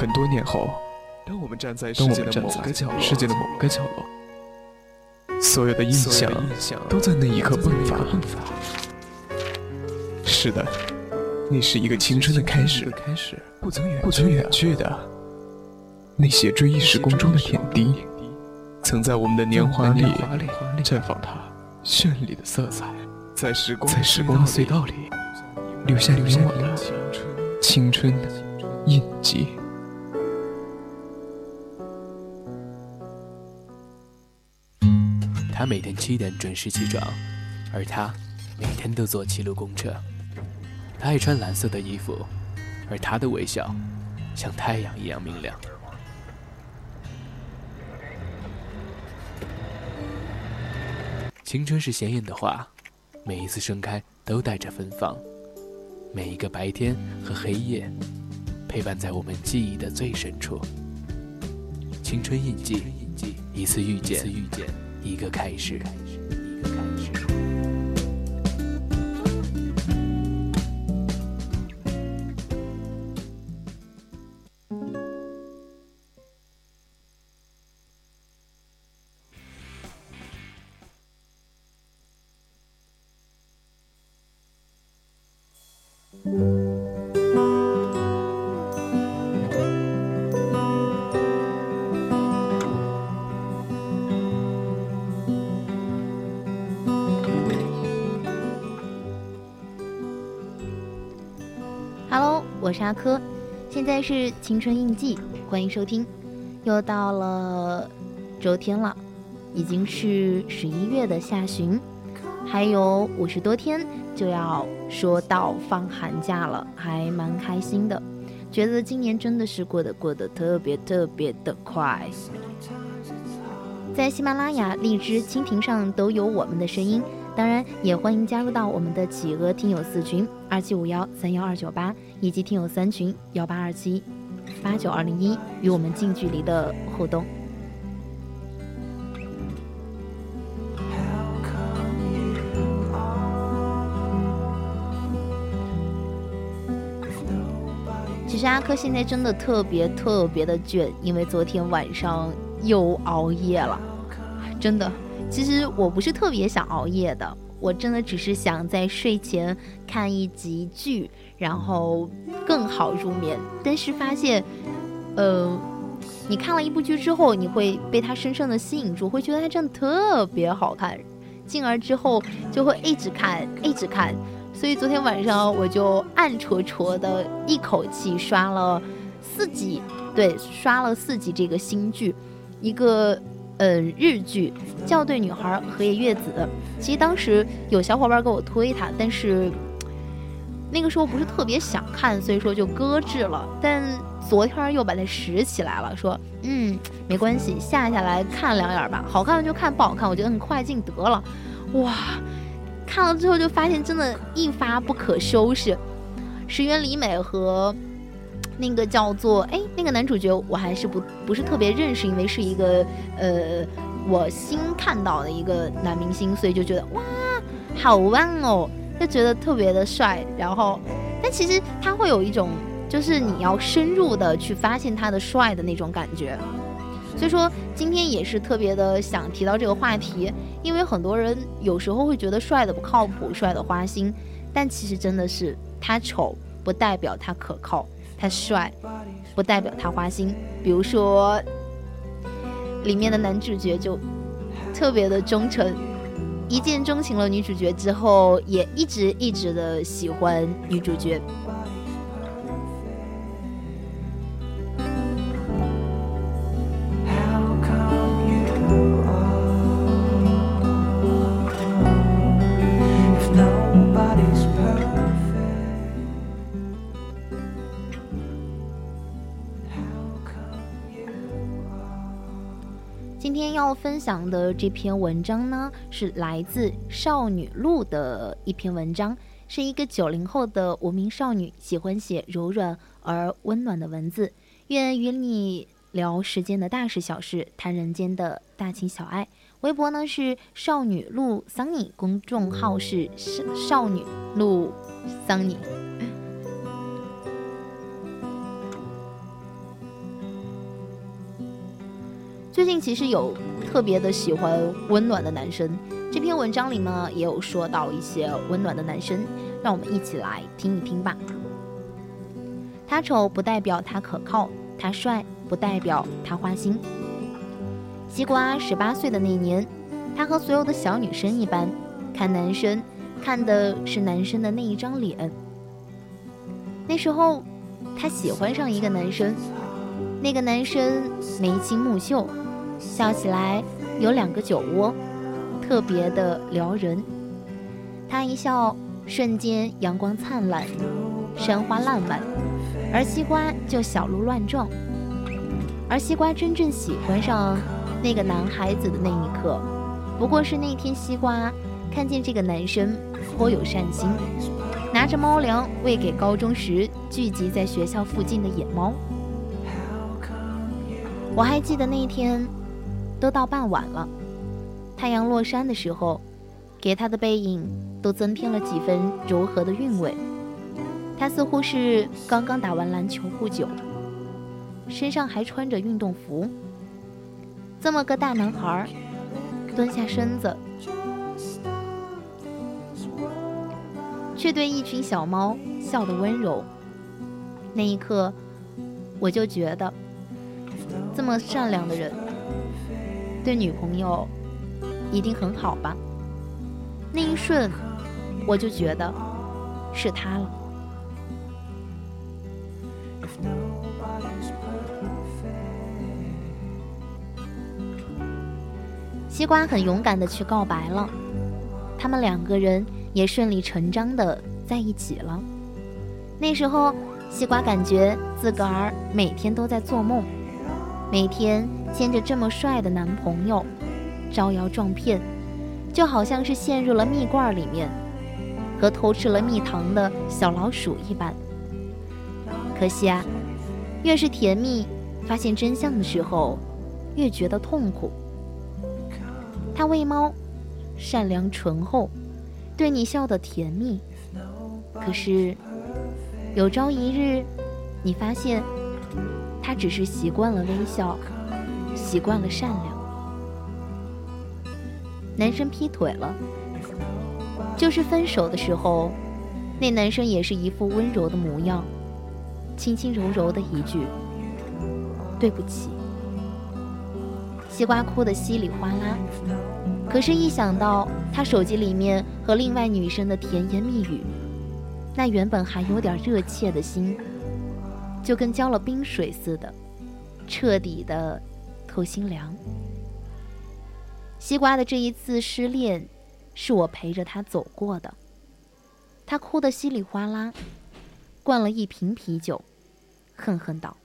很多年后，当我们站在世界的某个角落，世界的某个角落，所有的印象都在那一刻迸发。是的，那是一个青春的开始，不曾远不曾远去的那些追忆时光中的点滴，曾在我们的年华里绽放它绚丽的色彩，在时光在时光的隧道里留下你的青春的印记。他每天七点准时起床，而他每天都坐七路公车。他爱穿蓝色的衣服，而他的微笑像太阳一样明亮。青春是鲜艳的花，每一次盛开都带着芬芳。每一个白天和黑夜，陪伴在我们记忆的最深处。青春印记，一次遇见，一个开始。沙科，现在是青春印记，欢迎收听。又到了周天了，已经是十一月的下旬，还有五十多天就要说到放寒假了，还蛮开心的。觉得今年真的是过得过得特别特别的快。在喜马拉雅、荔枝、蜻蜓上都有我们的声音。当然，也欢迎加入到我们的企鹅听友四群二七五幺三幺二九八，以及听友三群幺八二七八九二零一，与我们近距离的互动。其实阿珂现在真的特别特别的倦，因为昨天晚上又熬夜了，真的。其实我不是特别想熬夜的，我真的只是想在睡前看一集剧，然后更好入眠。但是发现，呃，你看了一部剧之后，你会被它深深的吸引住，会觉得它真的特别好看，进而之后就会一直看，一直看。所以昨天晚上我就暗戳戳的一口气刷了四集，对，刷了四集这个新剧，一个。嗯，日剧《校对女孩》河野月子，其实当时有小伙伴给我推它，但是那个时候不是特别想看，所以说就搁置了。但昨天又把它拾起来了，说嗯，没关系，下下来看两眼吧，好看就看，不好看我就摁快进得了。哇，看了之后就发现真的一发不可收拾，石原里美和。那个叫做哎，那个男主角我还是不不是特别认识，因为是一个呃我新看到的一个男明星，所以就觉得哇好棒哦，就觉得特别的帅。然后，但其实他会有一种就是你要深入的去发现他的帅的那种感觉。所以说今天也是特别的想提到这个话题，因为很多人有时候会觉得帅的不靠谱，帅的花心，但其实真的是他丑不代表他可靠。他帅，不代表他花心。比如说，里面的男主角就特别的忠诚，一见钟情了女主角之后，也一直一直的喜欢女主角。要分享的这篇文章呢，是来自少女路的一篇文章，是一个九零后的无名少女，喜欢写柔软而温暖的文字，愿与你聊世间的大事小事，谈人间的大情小爱。微博呢是少女路桑尼，公众号是少少女路桑尼。最近其实有特别的喜欢温暖的男生，这篇文章里呢也有说到一些温暖的男生，让我们一起来听一听吧。他丑不代表他可靠，他帅不代表他花心。西瓜十八岁的那年，他和所有的小女生一般，看男生看的是男生的那一张脸。那时候，他喜欢上一个男生，那个男生眉清目秀，笑起来有两个酒窝，特别的撩人。他一笑，瞬间阳光灿烂，山花烂漫，而西瓜就小鹿乱撞。而西瓜真正喜欢上那个男孩子的那一刻，不过是那天西瓜看见这个男生颇有善心。拿着猫粮喂给高中时聚集在学校附近的野猫。我还记得那天，都到傍晚了，太阳落山的时候，给他的背影都增添了几分柔和的韵味。他似乎是刚刚打完篮球不久，身上还穿着运动服。这么个大男孩，蹲下身子。却对一群小猫笑得温柔。那一刻，我就觉得，这么善良的人，对女朋友一定很好吧。那一瞬，我就觉得是他了。西瓜很勇敢的去告白了，他们两个人。也顺理成章的在一起了。那时候，西瓜感觉自个儿每天都在做梦，每天牵着这么帅的男朋友，招摇撞骗，就好像是陷入了蜜罐里面，和偷吃了蜜糖的小老鼠一般。可惜啊，越是甜蜜，发现真相的时候，越觉得痛苦。他喂猫，善良醇厚。对你笑得甜蜜，可是有朝一日，你发现他只是习惯了微笑，习惯了善良。男生劈腿了，就是分手的时候，那男生也是一副温柔的模样，轻轻柔柔的一句“对不起”，西瓜哭得稀里哗啦。可是，一想到他手机里面和另外女生的甜言蜜语，那原本还有点热切的心，就跟浇了冰水似的，彻底的透心凉。西瓜的这一次失恋，是我陪着他走过的。他哭得稀里哗啦，灌了一瓶啤酒，恨恨道：“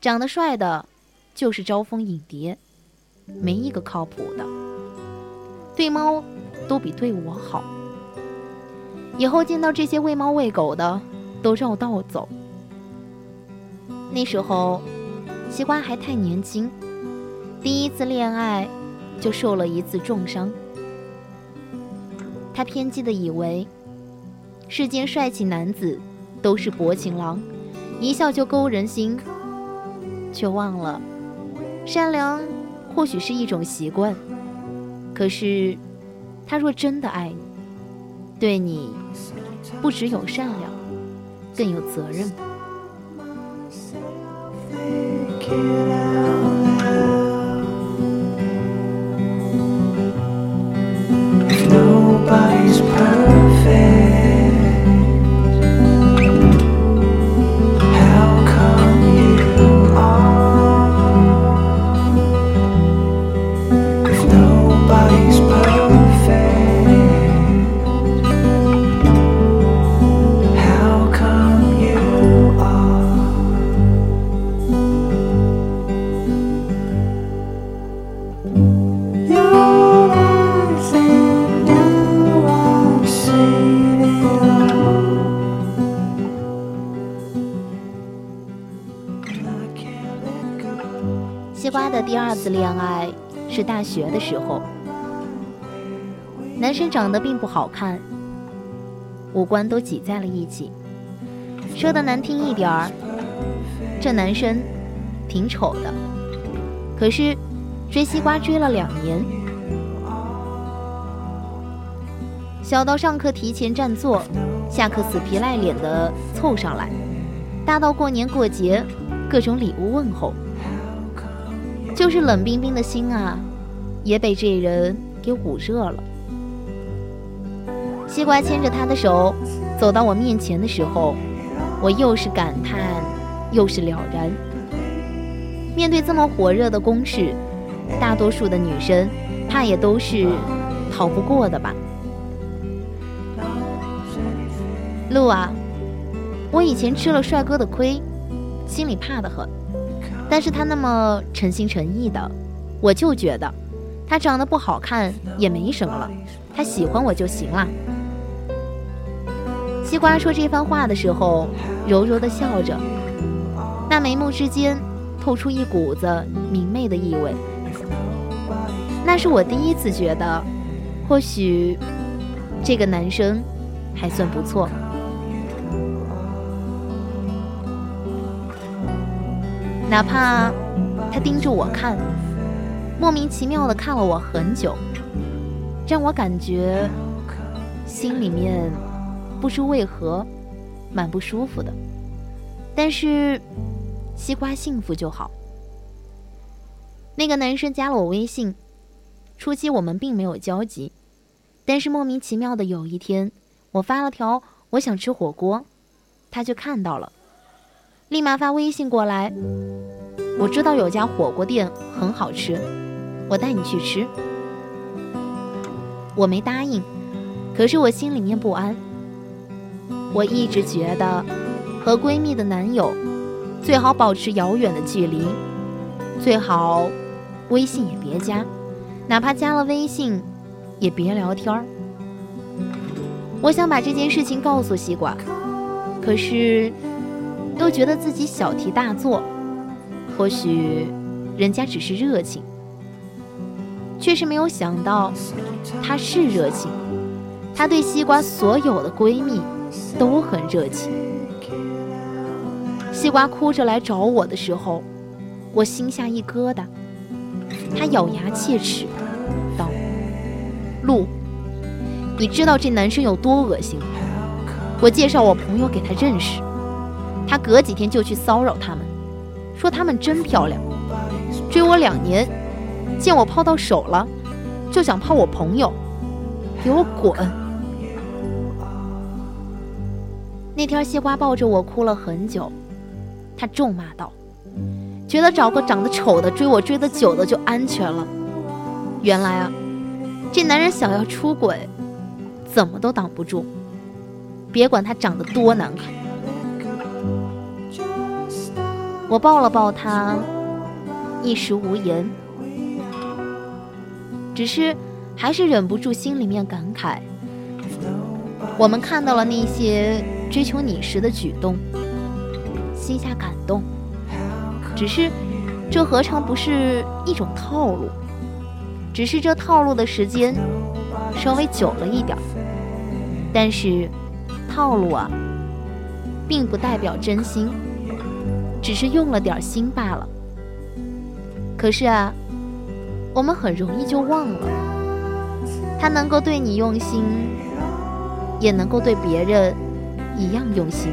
长得帅的，就是招蜂引蝶，没一个靠谱的。”对猫都比对我好，以后见到这些喂猫喂狗的，都绕道走。那时候，西瓜还太年轻，第一次恋爱就受了一次重伤。他偏激的以为，世间帅气男子都是薄情郎，一笑就勾人心，却忘了，善良或许是一种习惯。可是，他若真的爱你，对你不只有善良，更有责任。kid 第二次恋爱是大学的时候，男生长得并不好看，五官都挤在了一起。说的难听一点儿，这男生挺丑的，可是追西瓜追了两年，小到上课提前占座，下课死皮赖脸的凑上来，大到过年过节各种礼物问候，就是冷冰冰的心啊，也被这人给捂热了。西瓜牵着他的手走到我面前的时候，我又是感叹，又是了然。面对这么火热的攻势，大多数的女生怕也都是逃不过的吧。路啊，我以前吃了帅哥的亏，心里怕得很。但是他那么诚心诚意的，我就觉得他长得不好看也没什么了，他喜欢我就行了。西瓜说这番话的时候，柔柔的笑着，那眉目之间透出一股子明媚的意味。那是我第一次觉得，或许这个男生还算不错。哪怕他盯着我看，莫名其妙的看了我很久，让我感觉心里面不知为何蛮不舒服的。但是西瓜幸福就好。那个男生加了我微信，初期我们并没有交集，但是莫名其妙的有一天，我发了条我想吃火锅，他就看到了。立马发微信过来，我知道有家火锅店很好吃，我带你去吃。我没答应，可是我心里面不安。我一直觉得，和闺蜜的男友最好保持遥远的距离，最好微信也别加，哪怕加了微信，也别聊天儿。我想把这件事情告诉西瓜，可是。都觉得自己小题大做，或许人家只是热情，却是没有想到他是热情。他对西瓜所有的闺蜜都很热情。西瓜哭着来找我的时候，我心下一疙瘩。他咬牙切齿道：“路，你知道这男生有多恶心吗？我介绍我朋友给他认识。”他隔几天就去骚扰他们，说他们真漂亮，追我两年，见我泡到手了，就想泡我朋友，给我滚！那天西瓜抱着我哭了很久，他咒骂道：“觉得找个长得丑的追我追得久的就安全了，原来啊，这男人想要出轨，怎么都挡不住，别管他长得多难看。”我抱了抱他，一时无言，只是还是忍不住心里面感慨：我们看到了那些追求你时的举动，心下感动。只是这何尝不是一种套路？只是这套路的时间稍微久了一点但是套路啊，并不代表真心。只是用了点心罢了。可是啊，我们很容易就忘了，他能够对你用心，也能够对别人一样用心。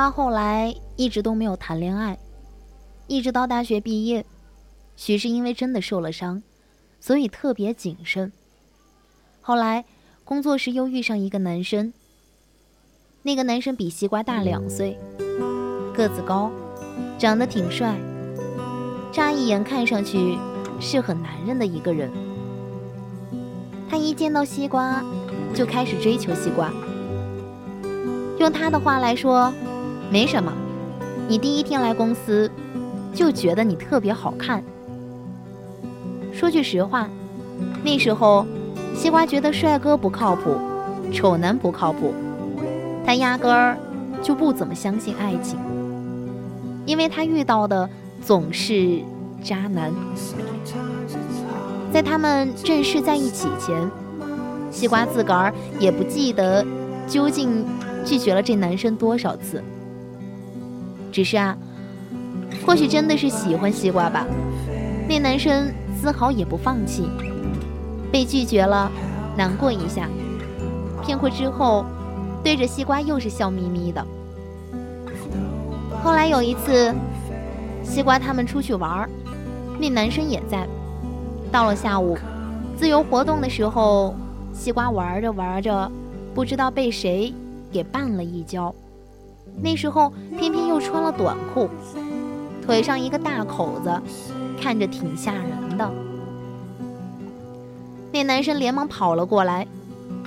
瓜后来一直都没有谈恋爱，一直到大学毕业，许是因为真的受了伤，所以特别谨慎。后来工作时又遇上一个男生，那个男生比西瓜大两岁，个子高，长得挺帅，乍一眼看上去是很男人的一个人。他一见到西瓜，就开始追求西瓜。用他的话来说，没什么，你第一天来公司，就觉得你特别好看。说句实话，那时候，西瓜觉得帅哥不靠谱，丑男不靠谱，他压根儿就不怎么相信爱情，因为他遇到的总是渣男。在他们正式在一起前，西瓜自个儿也不记得究竟拒绝了这男生多少次，只是啊，或许真的是喜欢西瓜吧，那男生。丝毫也不放弃，被拒绝了，难过一下，片刻之后，对着西瓜又是笑眯眯的。后来有一次，西瓜他们出去玩那男生也在。到了下午，自由活动的时候，西瓜玩着玩着，不知道被谁给绊了一跤。那时候偏偏又穿了短裤，腿上一个大口子。看着挺吓人的，那男生连忙跑了过来，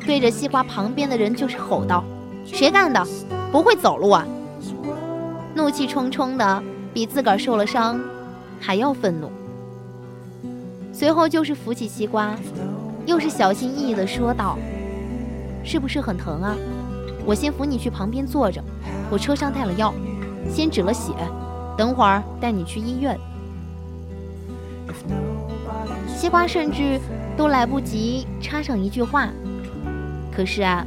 对着西瓜旁边的人就是吼道：“谁干的？不会走路啊！”怒气冲冲的，比自个儿受了伤还要愤怒。随后就是扶起西瓜，又是小心翼翼的说道：“是不是很疼啊？我先扶你去旁边坐着，我车上带了药，先止了血，等会儿带你去医院。”西瓜甚至都来不及插上一句话，可是啊，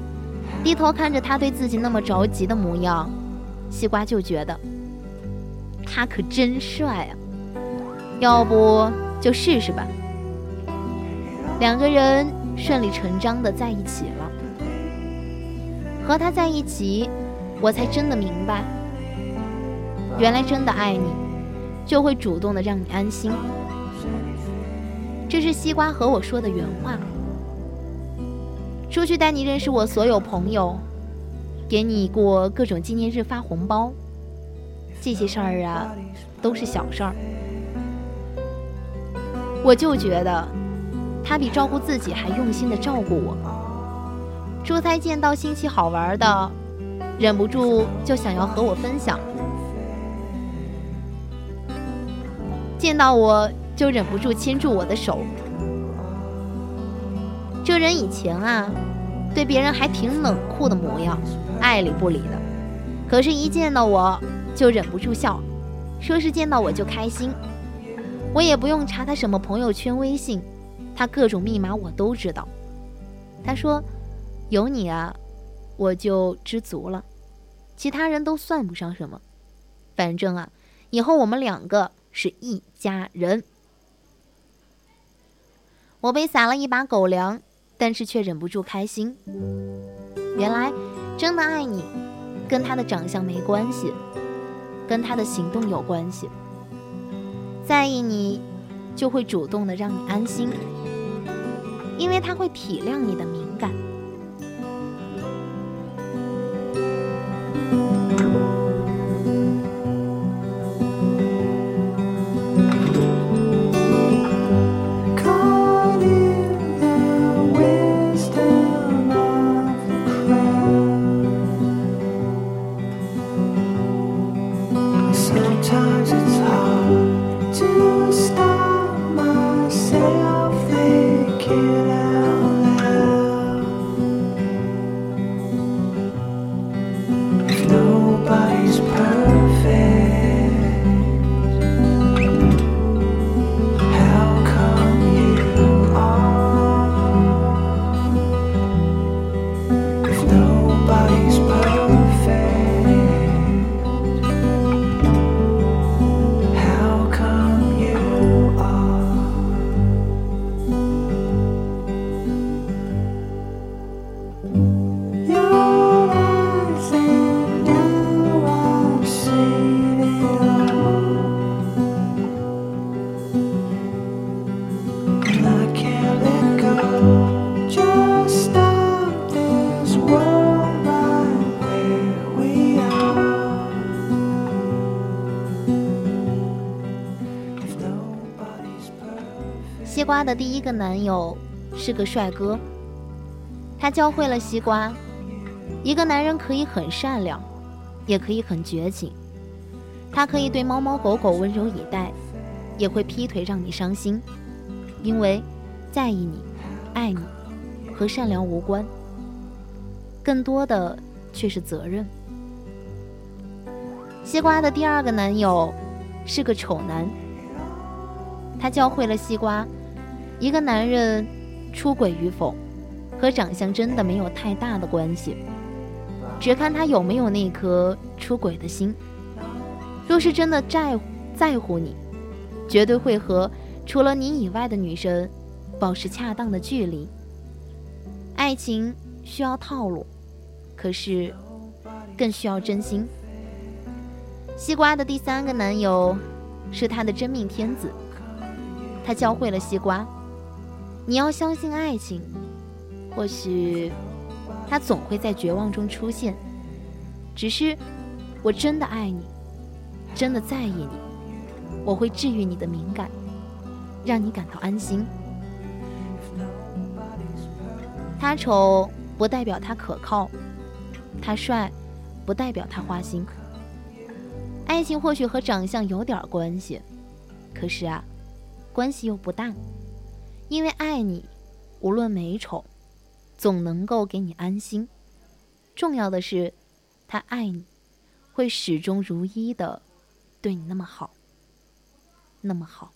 低头看着他对自己那么着急的模样，西瓜就觉得他可真帅啊！要不就试试吧。两个人顺理成章的在一起了。和他在一起，我才真的明白，原来真的爱你，就会主动的让你安心。这是西瓜和我说的原话。出去带你认识我所有朋友，给你过各种纪念日发红包，这些事儿啊，都是小事儿。我就觉得，他比照顾自己还用心的照顾我。出差见到新奇好玩的，忍不住就想要和我分享。见到我。就忍不住牵住我的手。这人以前啊，对别人还挺冷酷的模样，爱理不理的。可是，一见到我就忍不住笑，说是见到我就开心。我也不用查他什么朋友圈、微信，他各种密码我都知道。他说：“有你啊，我就知足了，其他人都算不上什么。反正啊，以后我们两个是一家人。”我被撒了一把狗粮，但是却忍不住开心。原来，真的爱你，跟他的长相没关系，跟他的行动有关系。在意你，就会主动的让你安心，因为他会体谅你的敏感。的第一个男友是个帅哥，他教会了西瓜，一个男人可以很善良，也可以很绝情。他可以对猫猫狗狗温柔以待，也会劈腿让你伤心，因为在意你、爱你和善良无关，更多的却是责任。西瓜的第二个男友是个丑男，他教会了西瓜。一个男人出轨与否，和长相真的没有太大的关系，只看他有没有那颗出轨的心。若是真的在在乎你，绝对会和除了你以外的女生保持恰当的距离。爱情需要套路，可是更需要真心。西瓜的第三个男友是他的真命天子，他教会了西瓜。你要相信爱情，或许他总会在绝望中出现。只是，我真的爱你，真的在意你，我会治愈你的敏感，让你感到安心。他丑不代表他可靠，他帅不代表他花心。爱情或许和长相有点关系，可是啊，关系又不大。因为爱你，无论美丑，总能够给你安心。重要的是，他爱你，会始终如一的对你那么好，那么好。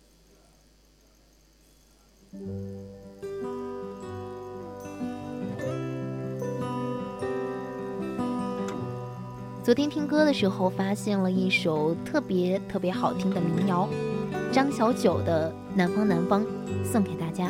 昨天听歌的时候，发现了一首特别特别好听的民谣，张小九的《南方南方》。送给大家。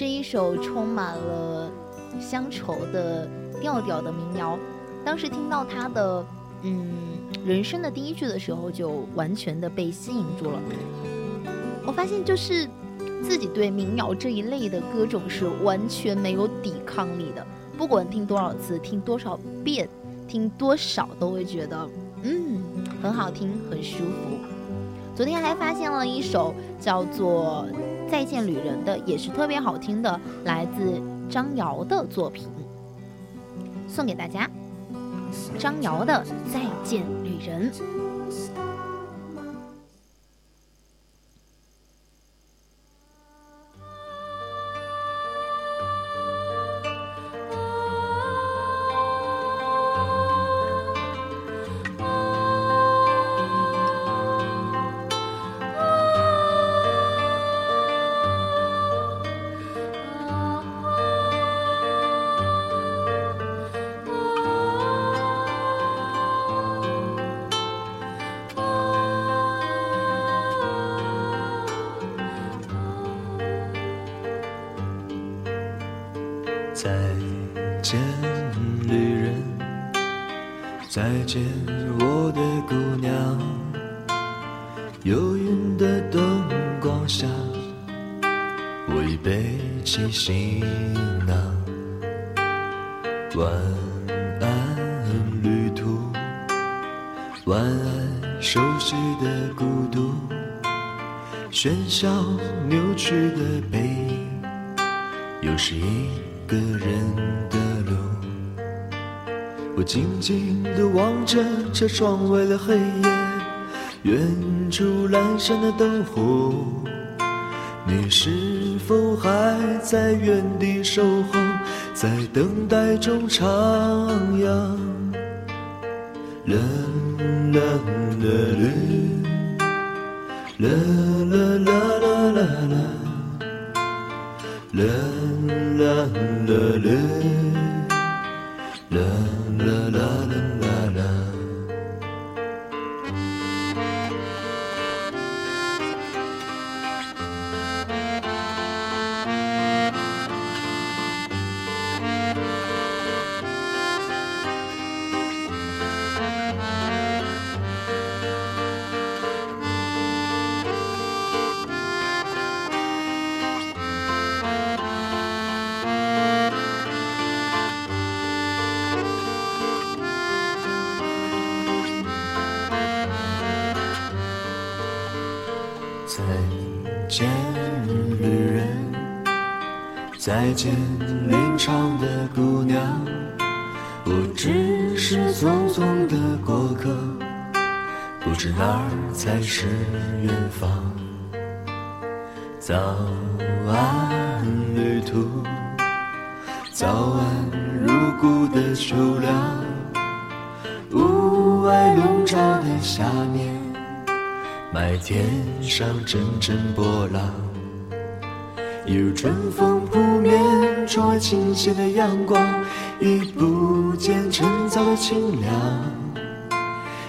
是一首充满了乡愁的调调的民谣。当时听到他的嗯人生的第一句的时候，就完全的被吸引住了。我发现就是自己对民谣这一类的歌种是完全没有抵抗力的，不管听多少次、听多少遍、听多少，都会觉得嗯很好听、很舒服。昨天还发现了一首叫做《再见旅人》的，也是特别好听的，来自张瑶的作品，送给大家。张瑶的《再见旅人》。小扭曲的背影，又是一个人的路。我静静地望着这窗外的黑夜，远处阑珊的灯火。你是否还在原地守候，在等待中徜徉？啦啦啦啦，啦啦啦见，旅人，再见，林场的姑娘。我只是匆匆的过客，不知哪儿才是远方。早安，旅途，早安入骨的秋凉，屋外笼罩的下面，麦田上阵阵波浪，一如春风扑面，窗外倾泻的阳光，已不见晨早的清凉。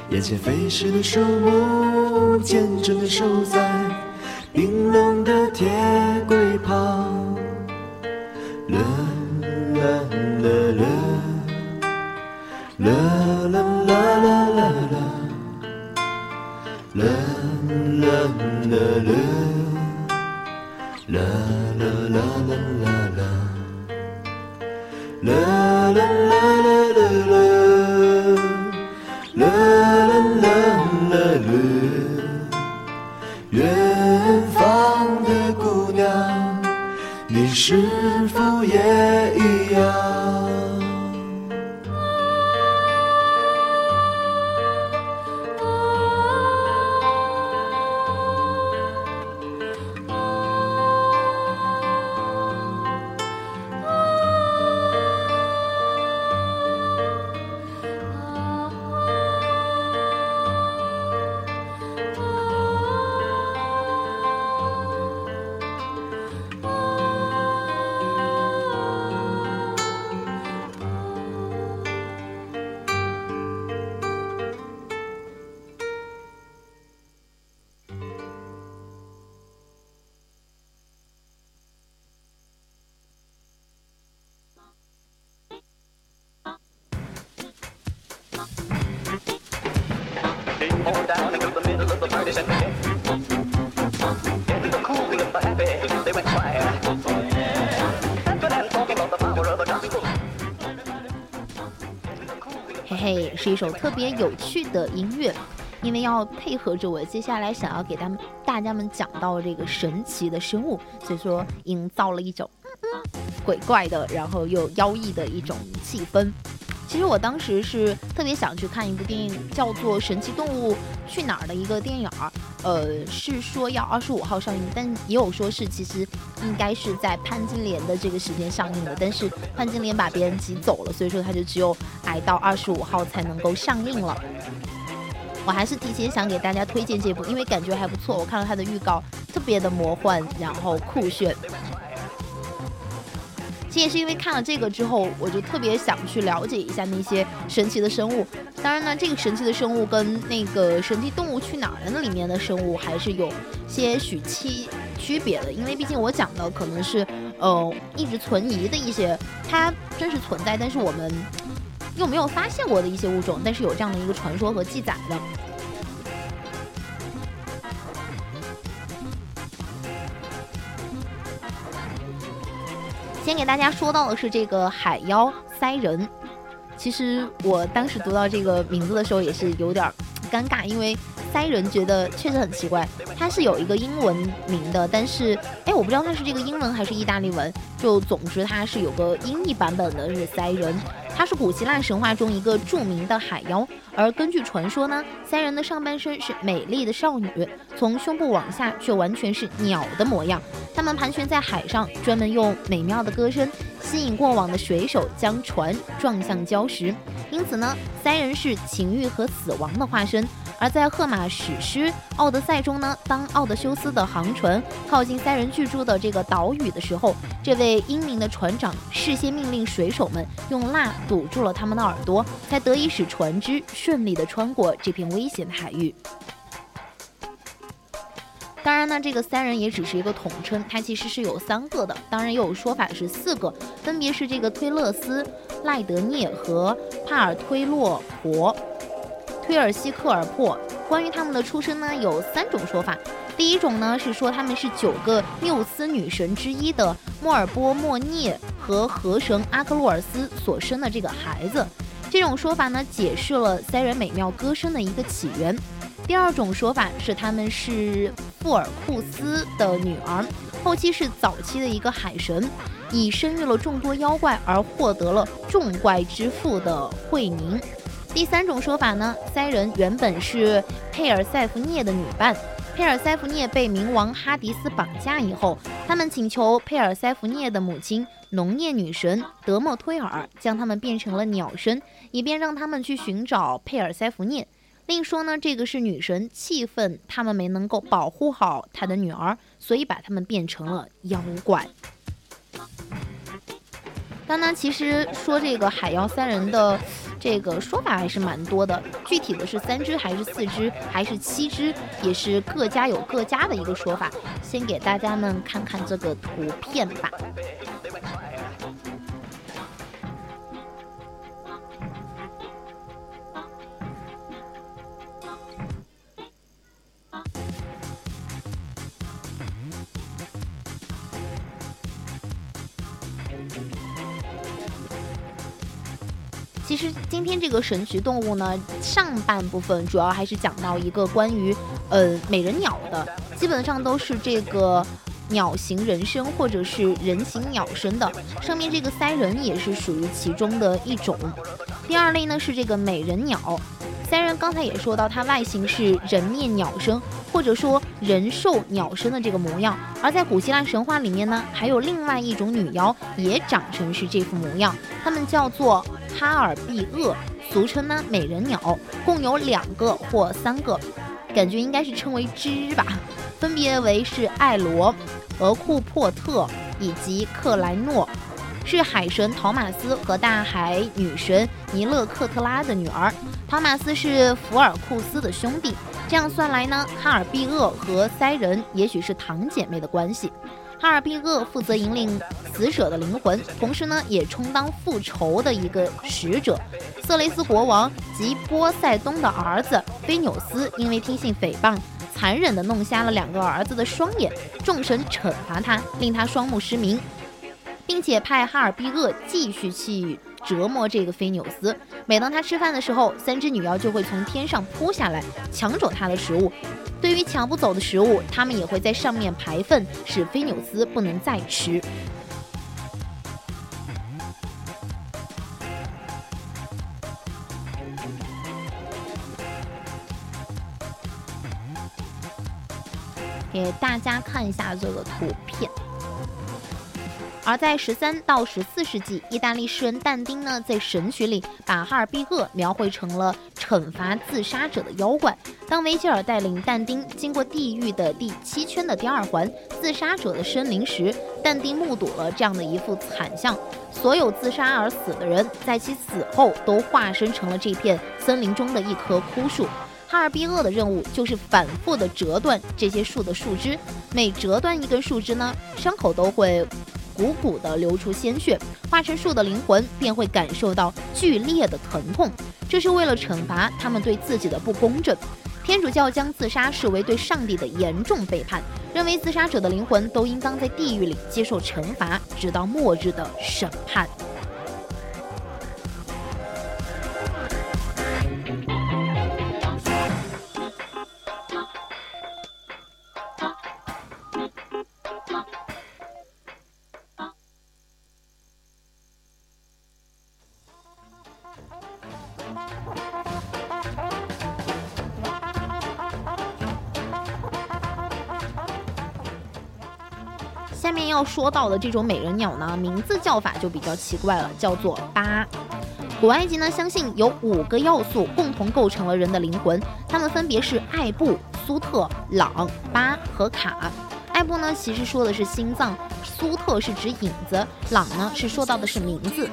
眼前飞逝的树木，坚贞的守在冰冷的铁轨旁。啦啦啦啦啦首特别有趣的音乐，因为要配合着我接下来想要给他们大家们讲到这个神奇的生物，所以说营造了一种嗯嗯鬼怪的，然后又妖异的一种气氛。其实我当时是特别想去看一部电影，叫做《神奇动物去哪儿》的一个电影儿，呃，是说要二十五号上映，但也有说是其实应该是在潘金莲的这个时间上映的，但是潘金莲把别人挤走了，所以说它就只有挨到二十五号才能够上映了。我还是提前想给大家推荐这部，因为感觉还不错。我看了它的预告，特别的魔幻，然后酷炫。其实也是因为看了这个之后，我就特别想去了解一下那些神奇的生物。当然呢，这个神奇的生物跟那个《神奇动物去哪儿》那里面的生物还是有些许区区别的，因为毕竟我讲的可能是呃一直存疑的一些，它真实存在，但是我们又没有发现过的一些物种，但是有这样的一个传说和记载的。先给大家说到的是这个海妖塞人。其实我当时读到这个名字的时候也是有点尴尬，因为塞人觉得确实很奇怪。它是有一个英文名的，但是哎，我不知道它是这个英文还是意大利文。就总之它是有个音译版本的，是塞人。它是古希腊神话中一个著名的海妖，而根据传说呢，三人的上半身是美丽的少女，从胸部往下却完全是鸟的模样。他们盘旋在海上，专门用美妙的歌声吸引过往的水手，将船撞向礁石。因此呢，三人是情欲和死亡的化身。而在荷马史诗《奥德赛》中呢，当奥德修斯的航船靠近三人居住的这个岛屿的时候，这位英明的船长事先命令水手们用蜡堵住了他们的耳朵，才得以使船只顺利地穿过这片危险的海域。当然呢，这个三人也只是一个统称，它其实是有三个的，当然也有说法是四个，分别是这个推勒斯、赖德涅和帕尔推洛婆。推尔西克尔珀。关于他们的出身呢，有三种说法。第一种呢是说他们是九个缪斯女神之一的莫尔波莫涅和河神阿克洛尔斯所生的这个孩子。这种说法呢解释了三人美妙歌声的一个起源。第二种说法是他们是富尔库斯的女儿，后期是早期的一个海神，以生育了众多妖怪而获得了众怪之父的惠宁。第三种说法呢，塞人原本是佩尔塞福涅的女伴，佩尔塞福涅被冥王哈迪斯绑架以后，他们请求佩尔塞福涅的母亲农业女神德莫忒尔将他们变成了鸟身，以便让他们去寻找佩尔塞福涅。另说呢，这个是女神气愤他们没能够保护好她的女儿，所以把他们变成了妖怪。当然，其实说这个海妖三人的这个说法还是蛮多的，具体的是三只还是四只还是七只，也是各家有各家的一个说法。先给大家们看看这个图片吧。其实今天这个神奇动物呢，上半部分主要还是讲到一个关于呃美人鸟的，基本上都是这个鸟形人身或者是人形鸟身的，上面这个塞人也是属于其中的一种。第二类呢是这个美人鸟。当然刚才也说到，它外形是人面鸟身，或者说人兽鸟身的这个模样。而在古希腊神话里面呢，还有另外一种女妖也长成是这副模样，它们叫做哈尔毕厄，俗称呢美人鸟，共有两个或三个，感觉应该是称为之吧，分别为是艾罗、俄库珀特以及克莱诺。是海神陶马斯和大海女神尼勒克特拉的女儿。陶马斯是福尔库斯的兄弟。这样算来呢，哈尔毕厄和塞人也许是堂姐妹的关系。哈尔毕厄负责引领死者的灵魂，同时呢，也充当复仇的一个使者。色雷斯国王及波塞冬的儿子菲纽斯因为听信诽谤，残忍地弄瞎了两个儿子的双眼。众神惩罚他，令他双目失明。并且派哈尔毕厄继续去折磨这个菲纽斯。每当他吃饭的时候，三只女妖就会从天上扑下来，抢走他的食物。对于抢不走的食物，他们也会在上面排粪，使菲纽斯不能再吃。给大家看一下这个图片。而在十三到十四世纪，意大利诗人但丁呢，在神曲里把哈尔毕厄描绘成了惩罚自杀者的妖怪。当维吉尔带领但丁经过地狱的第七圈的第二环——自杀者的森林时，但丁目睹了这样的一幅惨象：所有自杀而死的人，在其死后都化身成了这片森林中的一棵枯树。哈尔毕厄的任务就是反复的折断这些树的树枝，每折断一根树枝呢，伤口都会。鼓鼓地流出鲜血，化成树的灵魂便会感受到剧烈的疼痛。这是为了惩罚他们对自己的不公正。天主教将自杀视为对上帝的严重背叛，认为自杀者的灵魂都应当在地狱里接受惩罚，直到末日的审判。说到的这种美人鸟呢，名字叫法就比较奇怪了，叫做巴。古埃及呢相信有五个要素共同构成了人的灵魂，它们分别是艾布、苏特、朗、巴和卡。艾布呢其实说的是心脏，苏特是指影子，朗呢是说到的是名字，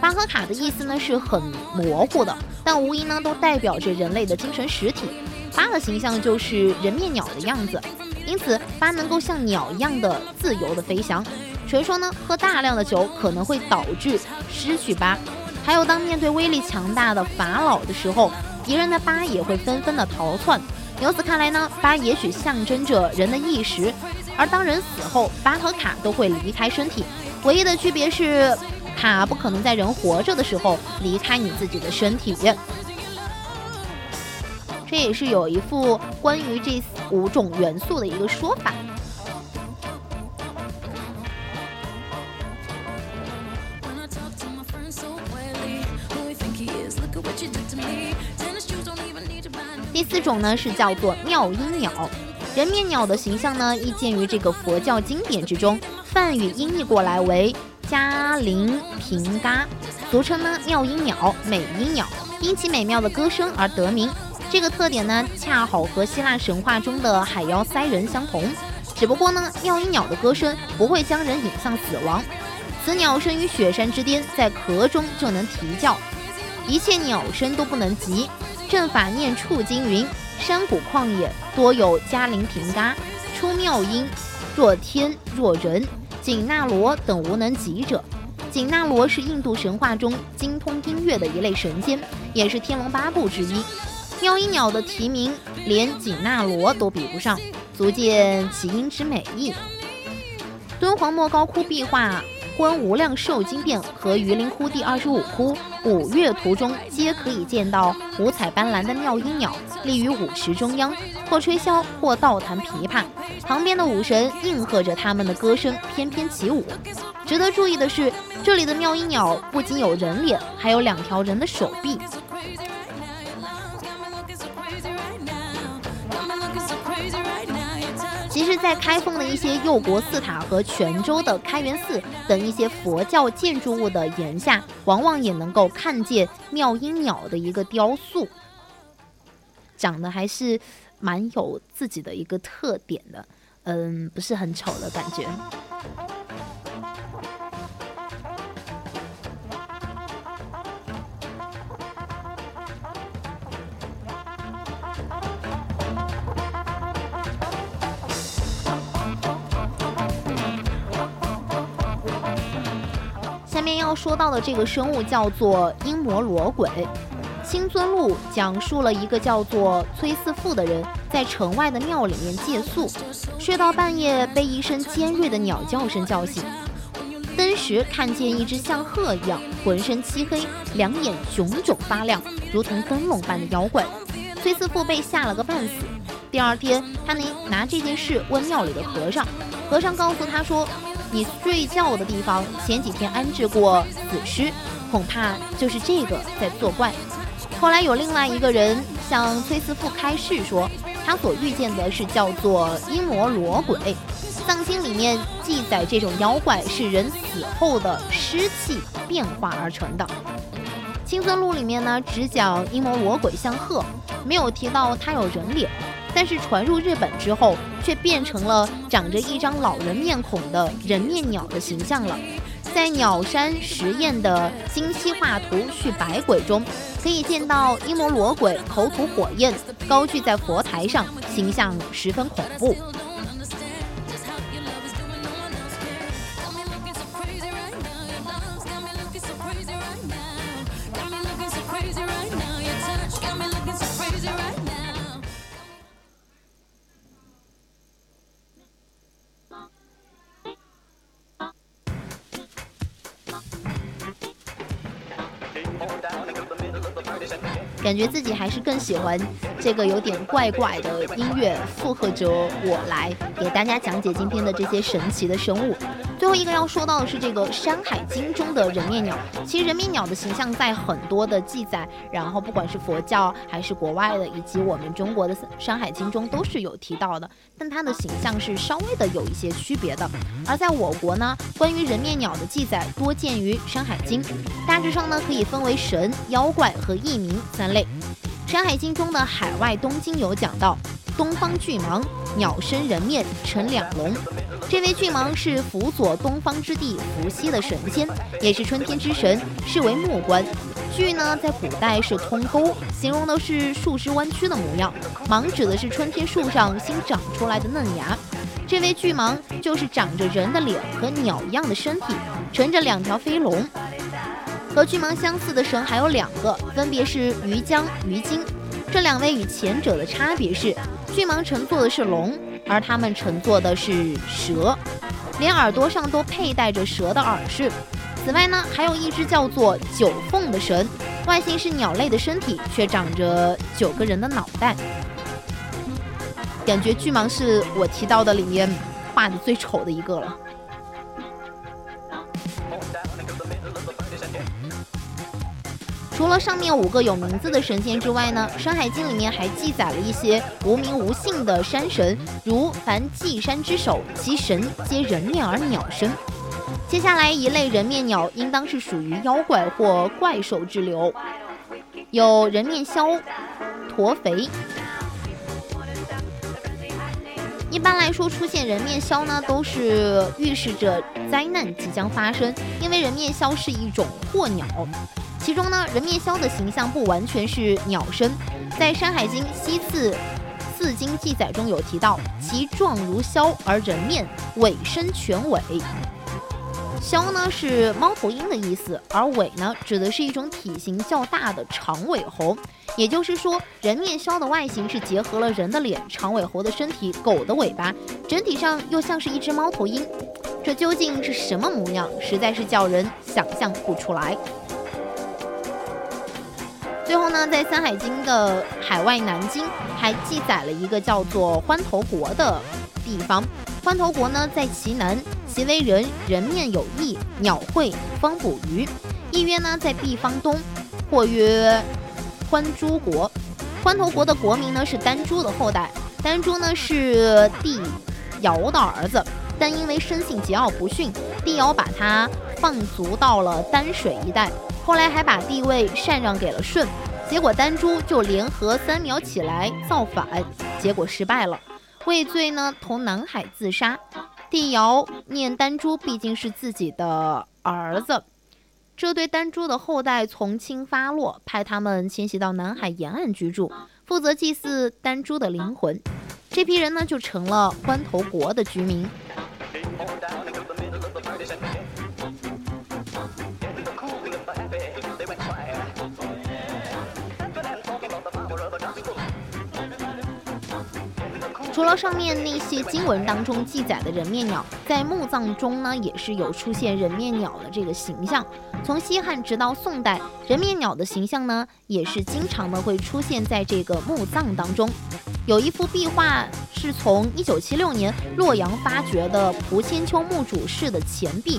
巴和卡的意思呢是很模糊的，但无疑呢都代表着人类的精神实体。巴的形象就是人面鸟的样子。因此，八能够像鸟一样的自由的飞翔。传说呢，喝大量的酒可能会导致失去八。还有，当面对威力强大的法老的时候，敌人的八也会纷纷的逃窜。由此看来呢，八也许象征着人的意识。而当人死后，八和卡都会离开身体，唯一的区别是，卡不可能在人活着的时候离开你自己的身体。这也是有一副关于这五种元素的一个说法。第四种呢是叫做妙音鸟，人面鸟的形象呢，亦见于这个佛教经典之中，梵语音译过来为迦陵平嘎，俗称呢妙音鸟、美音鸟，因其美妙的歌声而得名。这个特点呢，恰好和希腊神话中的海妖塞人相同。只不过呢，妙音鸟的歌声不会将人引向死亡。此鸟生于雪山之巅，在壳中就能啼叫，一切鸟声都不能及。正法念处经云：山谷旷野多有迦陵频嘎，出妙音，若天若人，紧那罗等无能及者。紧那罗是印度神话中精通音乐的一类神仙，也是天龙八部之一。妙音鸟的提名，连紧那罗都比不上，足见其音之美意。敦煌莫高窟壁画《观无量寿经变》和榆林窟第二十五窟五岳图中，皆可以见到五彩斑斓的妙音鸟立于舞池中央，或吹箫，或倒弹琵琶，旁边的舞神应和着他们的歌声翩翩起舞。值得注意的是，这里的妙音鸟不仅有人脸，还有两条人的手臂。其实，在开封的一些佑国寺塔和泉州的开元寺等一些佛教建筑物的檐下，往往也能够看见妙音鸟的一个雕塑，长得还是蛮有自己的一个特点的，嗯，不是很丑的感觉。下面要说到的这个生物叫做阴魔罗鬼。清尊录讲述了一个叫做崔四富的人在城外的庙里面借宿，睡到半夜被一声尖锐的鸟叫声叫醒，登时看见一只像鹤一样、浑身漆黑、两眼炯炯发亮、如同灯笼般的妖怪。崔四富被吓了个半死。第二天，他拿拿这件事问庙里的和尚，和尚告诉他说。你睡觉的地方前几天安置过死尸，恐怕就是这个在作怪。后来有另外一个人向崔斯富开示说，他所遇见的是叫做阴魔罗鬼，藏经里面记载这种妖怪是人死后的尸气变化而成的。青僧录里面呢只讲阴魔罗鬼像鹤，没有提到他有人脸。但是传入日本之后，却变成了长着一张老人面孔的人面鸟的形象了。在鸟山实验的精细画图《续百鬼》中，可以见到阴魔罗鬼口吐火焰，高踞在佛台上，形象十分恐怖。感觉自己还是更喜欢这个有点怪怪的音乐，附和着我来给大家讲解今天的这些神奇的生物。最后一个要说到的是这个《山海经》中的人面鸟。其实人面鸟的形象在很多的记载，然后不管是佛教还是国外的，以及我们中国的《山海经》中都是有提到的，但它的形象是稍微的有一些区别的。而在我国呢，关于人面鸟的记载多见于《山海经》，大致上呢可以分为神、妖怪和异名三类。《山海经》中的海外东经有讲到，东方巨蟒，鸟身人面，成两龙。这位巨蟒是辅佐东方之地伏羲的神仙，也是春天之神，视为木官。巨呢，在古代是通沟，形容的是树枝弯曲的模样；蟒指的是春天树上新长出来的嫩芽。这位巨蟒就是长着人的脸和鸟一样的身体，乘着两条飞龙。和巨蟒相似的神还有两个，分别是鱼江、鱼精。这两位与前者的差别是，巨蟒乘坐的是龙。而他们乘坐的是蛇，连耳朵上都佩戴着蛇的耳饰。此外呢，还有一只叫做九凤的神，外形是鸟类的身体，却长着九个人的脑袋。感觉巨蟒是我提到的里面画的最丑的一个了。除了上面五个有名字的神仙之外呢，《山海经》里面还记载了一些无名无姓的山神，如凡祭山之首，其神皆人面而鸟身。接下来一类人面鸟，应当是属于妖怪或怪兽之流，有人面枭、驼肥。一般来说，出现人面枭呢，都是预示着灾难即将发生，因为人面枭是一种祸鸟。其中呢，人面鸮的形象不完全是鸟身，在《山海经·西次四经》记载中有提到，其状如鸮而人面，尾身全尾。鸮呢是猫头鹰的意思，而尾呢指的是一种体型较大的长尾猴。也就是说，人面鸮的外形是结合了人的脸、长尾猴的身体、狗的尾巴，整体上又像是一只猫头鹰。这究竟是什么模样？实在是叫人想象不出来。最后呢，在《山海经》的海外南京还记载了一个叫做欢头国的地方。欢头国呢，在其南，其为人，人面有翼，鸟喙，方捕鱼。意曰呢，在毕方东，或曰欢珠国。欢头国的国名呢是丹朱的后代，丹朱呢是帝尧的儿子，但因为生性桀骜不驯，帝尧把他放逐到了丹水一带，后来还把帝位禅让给了舜，结果丹朱就联合三苗起来造反，结果失败了。畏罪呢，投南海自杀。帝尧念丹朱毕竟是自己的儿子，这对丹朱的后代从轻发落，派他们迁徙到南海沿岸居住，负责祭祀丹朱的灵魂。这批人呢，就成了欢头国的居民。除了上面那些经文当中记载的人面鸟，在墓葬中呢，也是有出现人面鸟的这个形象。从西汉直到宋代，人面鸟的形象呢，也是经常的会出现在这个墓葬当中。有一幅壁画是从一九七六年洛阳发掘的蒲千秋墓主室的前壁。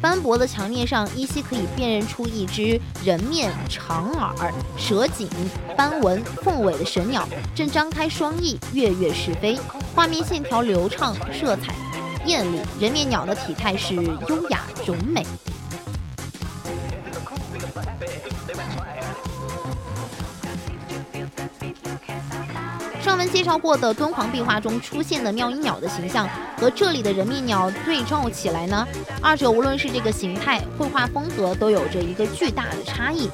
斑驳的墙面上，依稀可以辨认出一只人面、长耳、蛇颈、斑纹、凤尾的神鸟，正张开双翼，跃跃是飞。画面线条流畅，色彩艳丽。人面鸟的体态是优雅柔美。上文介绍过的敦煌壁画中出现的妙音鸟的形象，和这里的人面鸟对照起来呢，二者无论是这个形态、绘画风格，都有着一个巨大的差异。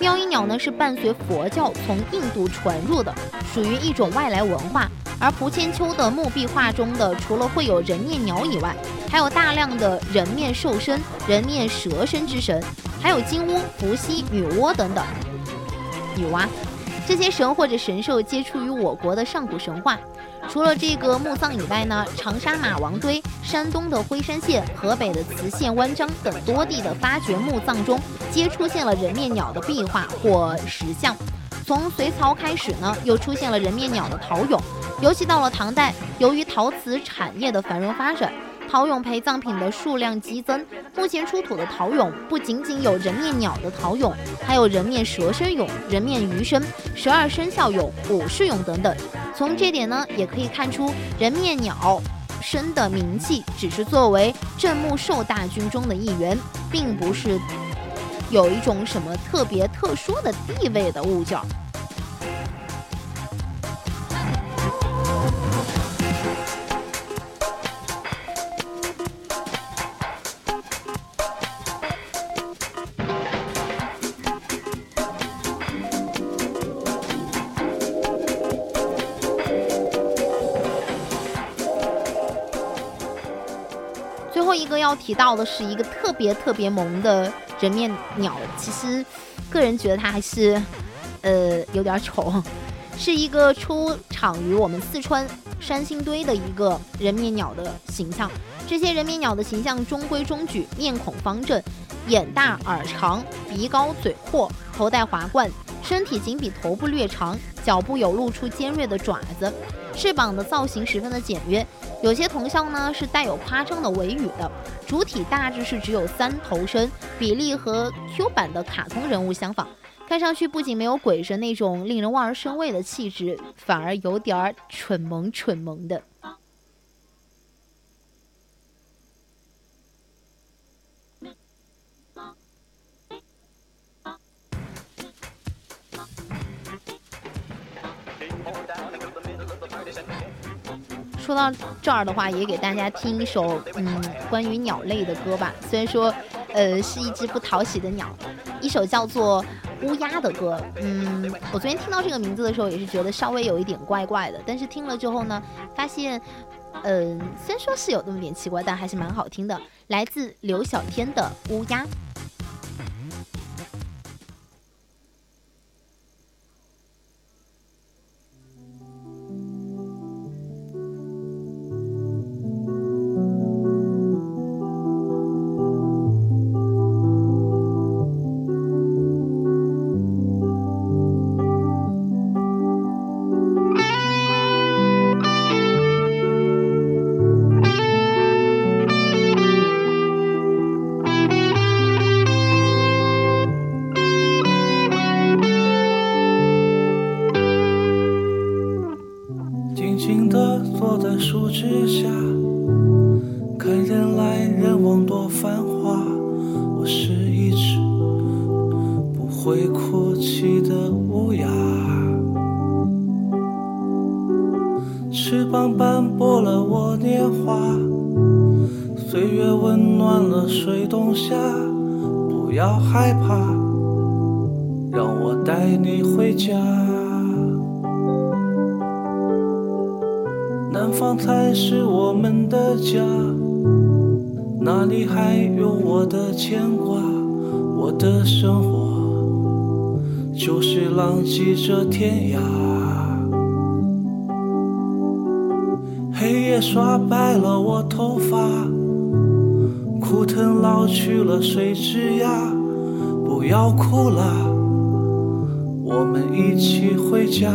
妙音鸟呢是伴随佛教从印度传入的，属于一种外来文化。而蒲千秋的墓壁画中的，除了会有人面鸟以外，还有大量的人面兽身、人面蛇身之神，还有金乌、伏羲、女娲等等。女娲。这些神或者神兽皆出于我国的上古神话。除了这个墓葬以外呢，长沙马王堆、山东的辉山县、河北的磁县湾章等多地的发掘墓葬中，皆出现了人面鸟的壁画或石像。从隋朝开始呢，又出现了人面鸟的陶俑，尤其到了唐代，由于陶瓷产业的繁荣发展。陶俑陪葬品的数量激增，目前出土的陶俑不仅仅有人面鸟的陶俑，还有人面蛇身俑、人面鱼身、十二生肖俑、武士俑等等。从这点呢，也可以看出人面鸟身的名气只是作为镇墓兽大军中的一员，并不是有一种什么特别特殊的地位的物件。提到的是一个特别特别萌的人面鸟，其实个人觉得它还是呃有点丑，是一个出场于我们四川山星堆的一个人面鸟的形象。这些人面鸟的形象中规中矩，面孔方正，眼大耳长，鼻高嘴阔，头戴华冠，身体仅比头部略长，脚部有露出尖锐的爪子，翅膀的造型十分的简约。有些铜像呢是带有夸张的尾羽的，主体大致是只有三头身，比例和 Q 版的卡通人物相仿。看上去不仅没有鬼神那种令人望而生畏的气质，反而有点儿蠢萌蠢萌的。说到这儿的话，也给大家听一首嗯关于鸟类的歌吧。虽然说，呃，是一只不讨喜的鸟，一首叫做《乌鸦》的歌。嗯，我昨天听到这个名字的时候，也是觉得稍微有一点怪怪的。但是听了之后呢，发现，嗯，虽然说是有那么点奇怪，但还是蛮好听的。来自刘小天的《乌鸦》。了水东下不要害怕让我带你回家。南方才是我们的家哪里还有我的牵挂我的生活就是浪迹这天涯。黑夜刷白了我头发枯藤老去了谁枝桠？不要哭了，我们一起回家。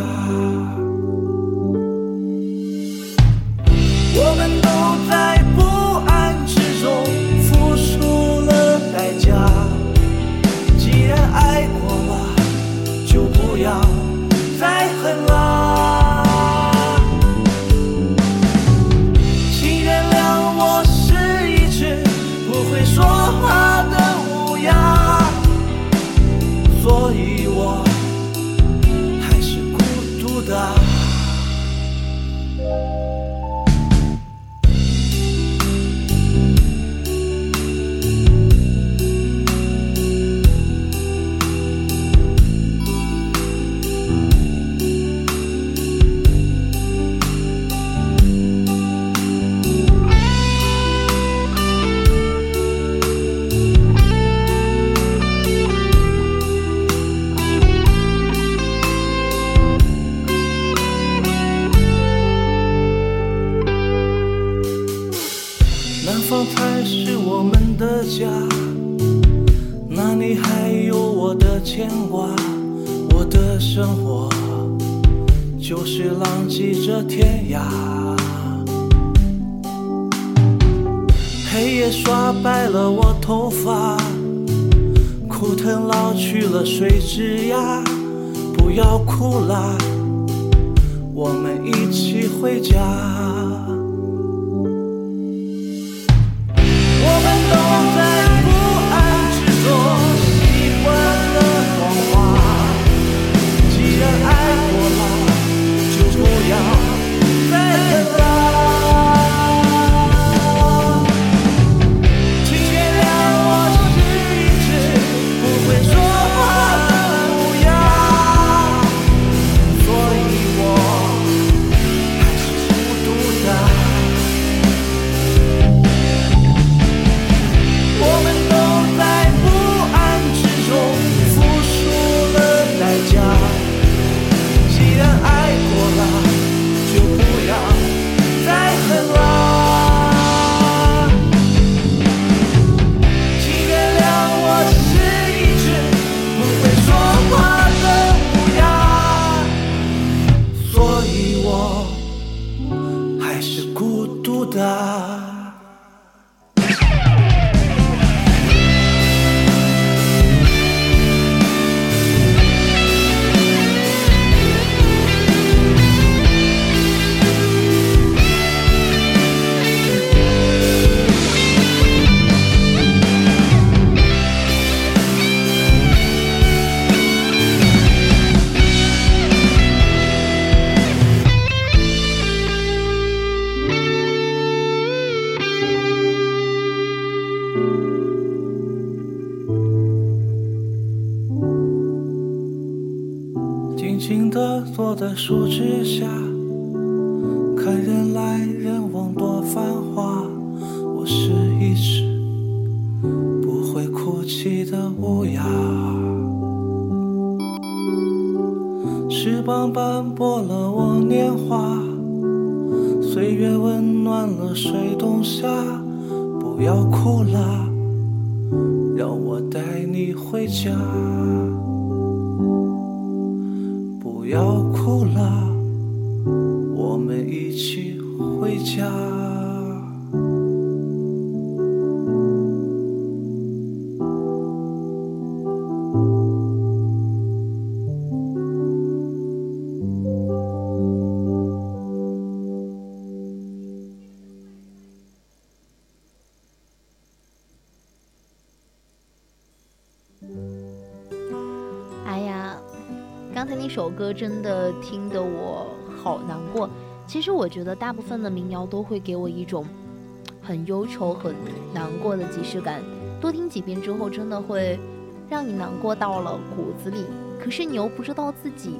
首歌真的听得我好难过。其实我觉得大部分的民谣都会给我一种很忧愁、很难过的即视感。多听几遍之后，真的会让你难过到了骨子里。可是你又不知道自己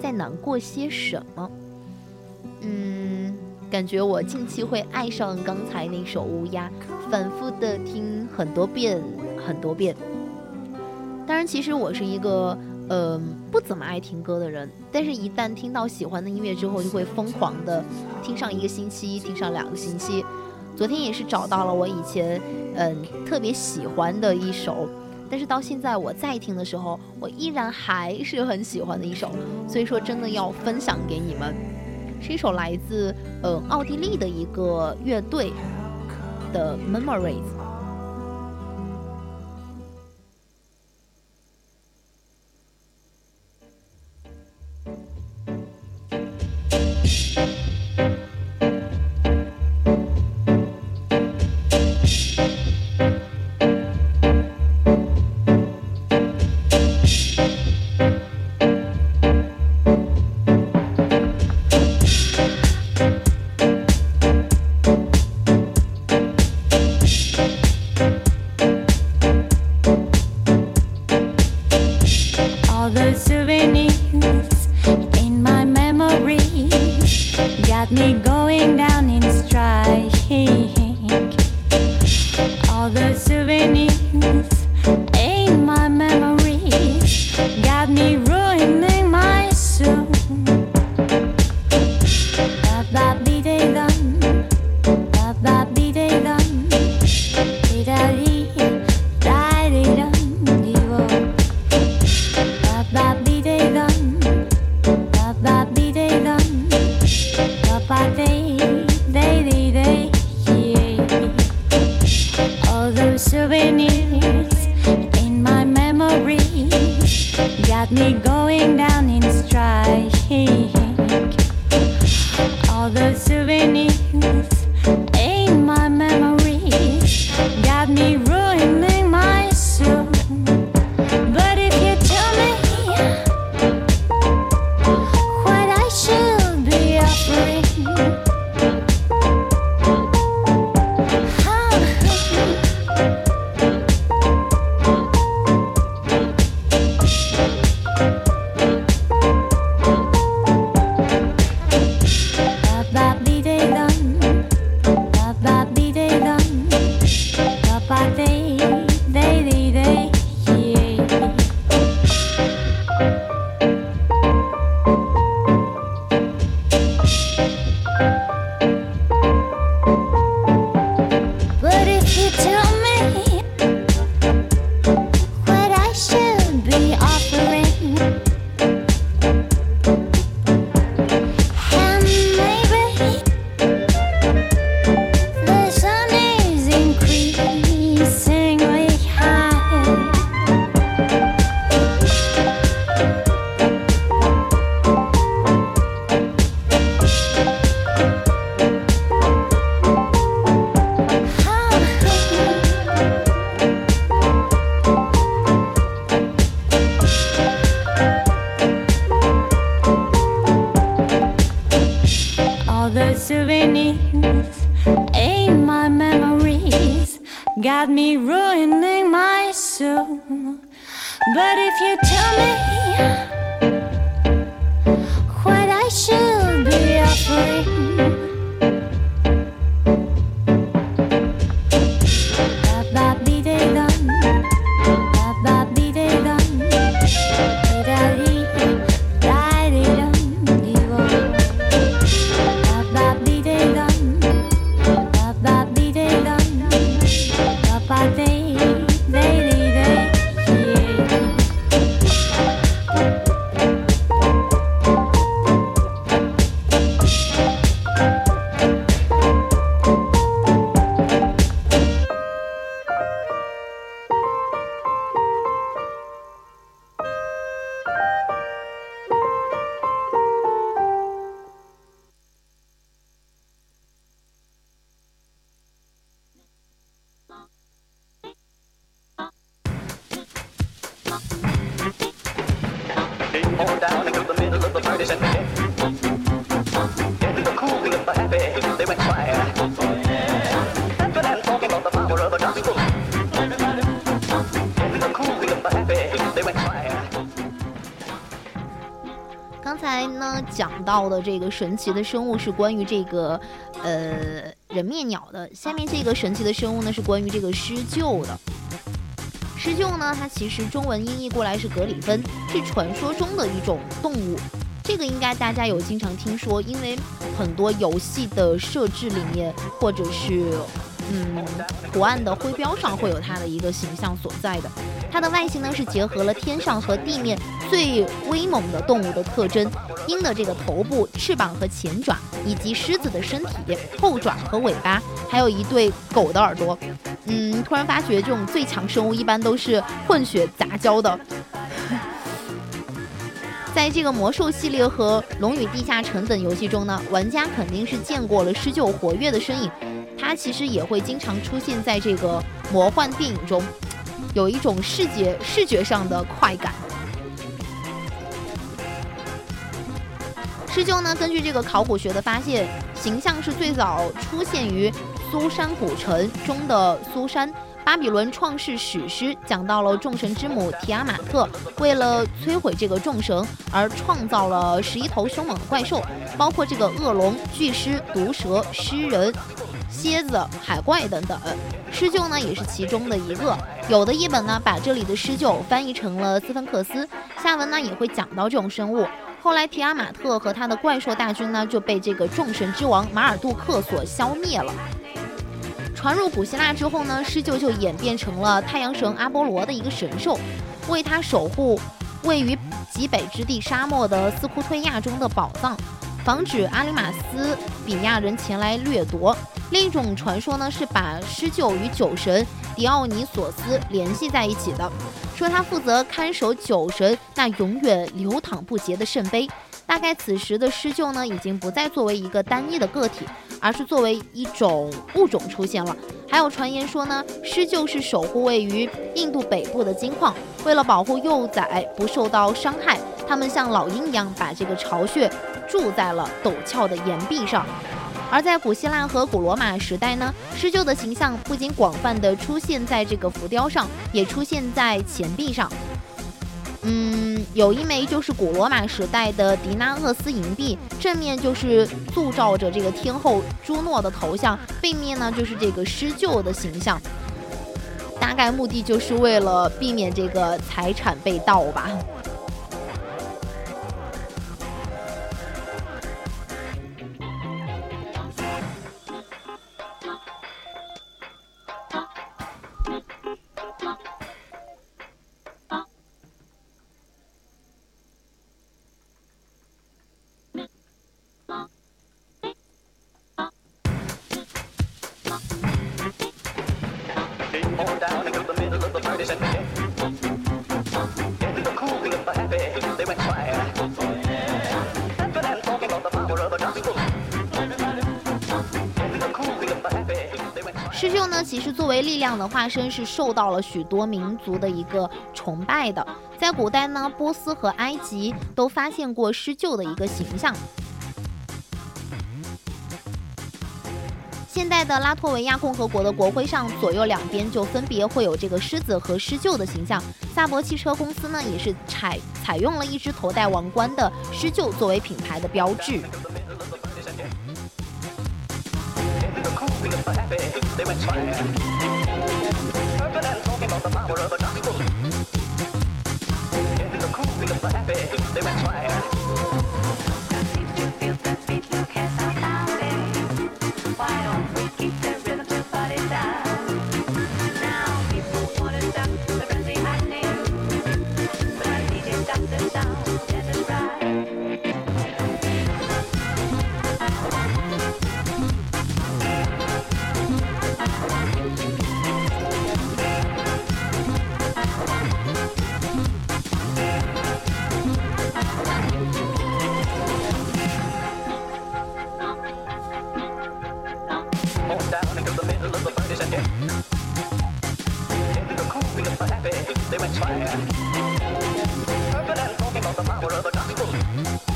在难过些什么。嗯，感觉我近期会爱上刚才那首《乌鸦》，反复的听很多遍、很多遍。当然，其实我是一个。嗯，不怎么爱听歌的人，但是一旦听到喜欢的音乐之后，就会疯狂的听上一个星期，听上两个星期。昨天也是找到了我以前嗯特别喜欢的一首，但是到现在我再听的时候，我依然还是很喜欢的一首。所以说，真的要分享给你们，是一首来自呃奥地利的一个乐队的 Memories。到的这个神奇的生物是关于这个呃人面鸟的，下面这个神奇的生物呢是关于这个狮鹫的。狮鹫呢，它其实中文音译过来是格里芬，是传说中的一种动物。这个应该大家有经常听说，因为很多游戏的设置里面，或者是嗯图案的徽标上会有它的一个形象所在的。它的外形呢是结合了天上和地面最威猛的动物的特征，鹰的这个头部、翅膀和前爪，以及狮子的身体、后爪和尾巴，还有一对狗的耳朵。嗯，突然发觉这种最强生物一般都是混血杂交的。在这个魔兽系列和龙与地下城等游戏中呢，玩家肯定是见过了狮鹫活跃的身影，它其实也会经常出现在这个魔幻电影中，有一种视觉视觉上的快感。狮鹫呢，根据这个考古学的发现，形象是最早出现于苏珊古城中的苏珊。巴比伦创世史诗讲到了众神之母提亚马特为了摧毁这个众神而创造了十一头凶猛的怪兽，包括这个恶龙、巨狮、毒蛇、狮人、蝎子、海怪等等。狮鹫呢也是其中的一个。有的译本呢把这里的狮鹫翻译成了斯芬克斯，下文呢也会讲到这种生物。后来提亚马特和他的怪兽大军呢就被这个众神之王马尔杜克所消灭了。传入古希腊之后呢，狮鹫就演变成了太阳神阿波罗的一个神兽，为他守护位于极北之地沙漠的斯库吞亚中的宝藏，防止阿里马斯比亚人前来掠夺。另一种传说呢，是把狮鹫与酒神狄奥尼索斯联系在一起的，说他负责看守酒神那永远流淌不竭的圣杯。大概此时的狮鹫呢，已经不再作为一个单一的个体。而是作为一种物种出现了。还有传言说呢，狮鹫是守护位于印度北部的金矿，为了保护幼崽不受到伤害，它们像老鹰一样把这个巢穴筑在了陡峭的岩壁上。而在古希腊和古罗马时代呢，狮鹫的形象不仅广泛的出现在这个浮雕上，也出现在钱币上。嗯，有一枚就是古罗马时代的迪纳厄斯银币，正面就是塑造着这个天后朱诺的头像，背面呢就是这个狮鹫的形象，大概目的就是为了避免这个财产被盗吧。力量的化身，是受到了许多民族的一个崇拜的。在古代呢，波斯和埃及都发现过狮鹫的一个形象。现代的拉脱维亚共和国的国徽上，左右两边就分别会有这个狮子和狮鹫的形象。萨博汽车公司呢，也是采采用了一只头戴王冠的狮鹫作为品牌的标志。sing a happy, they would smile. Perfect and talking about the power of a They went fire. Urban and talking about the power of the gospel.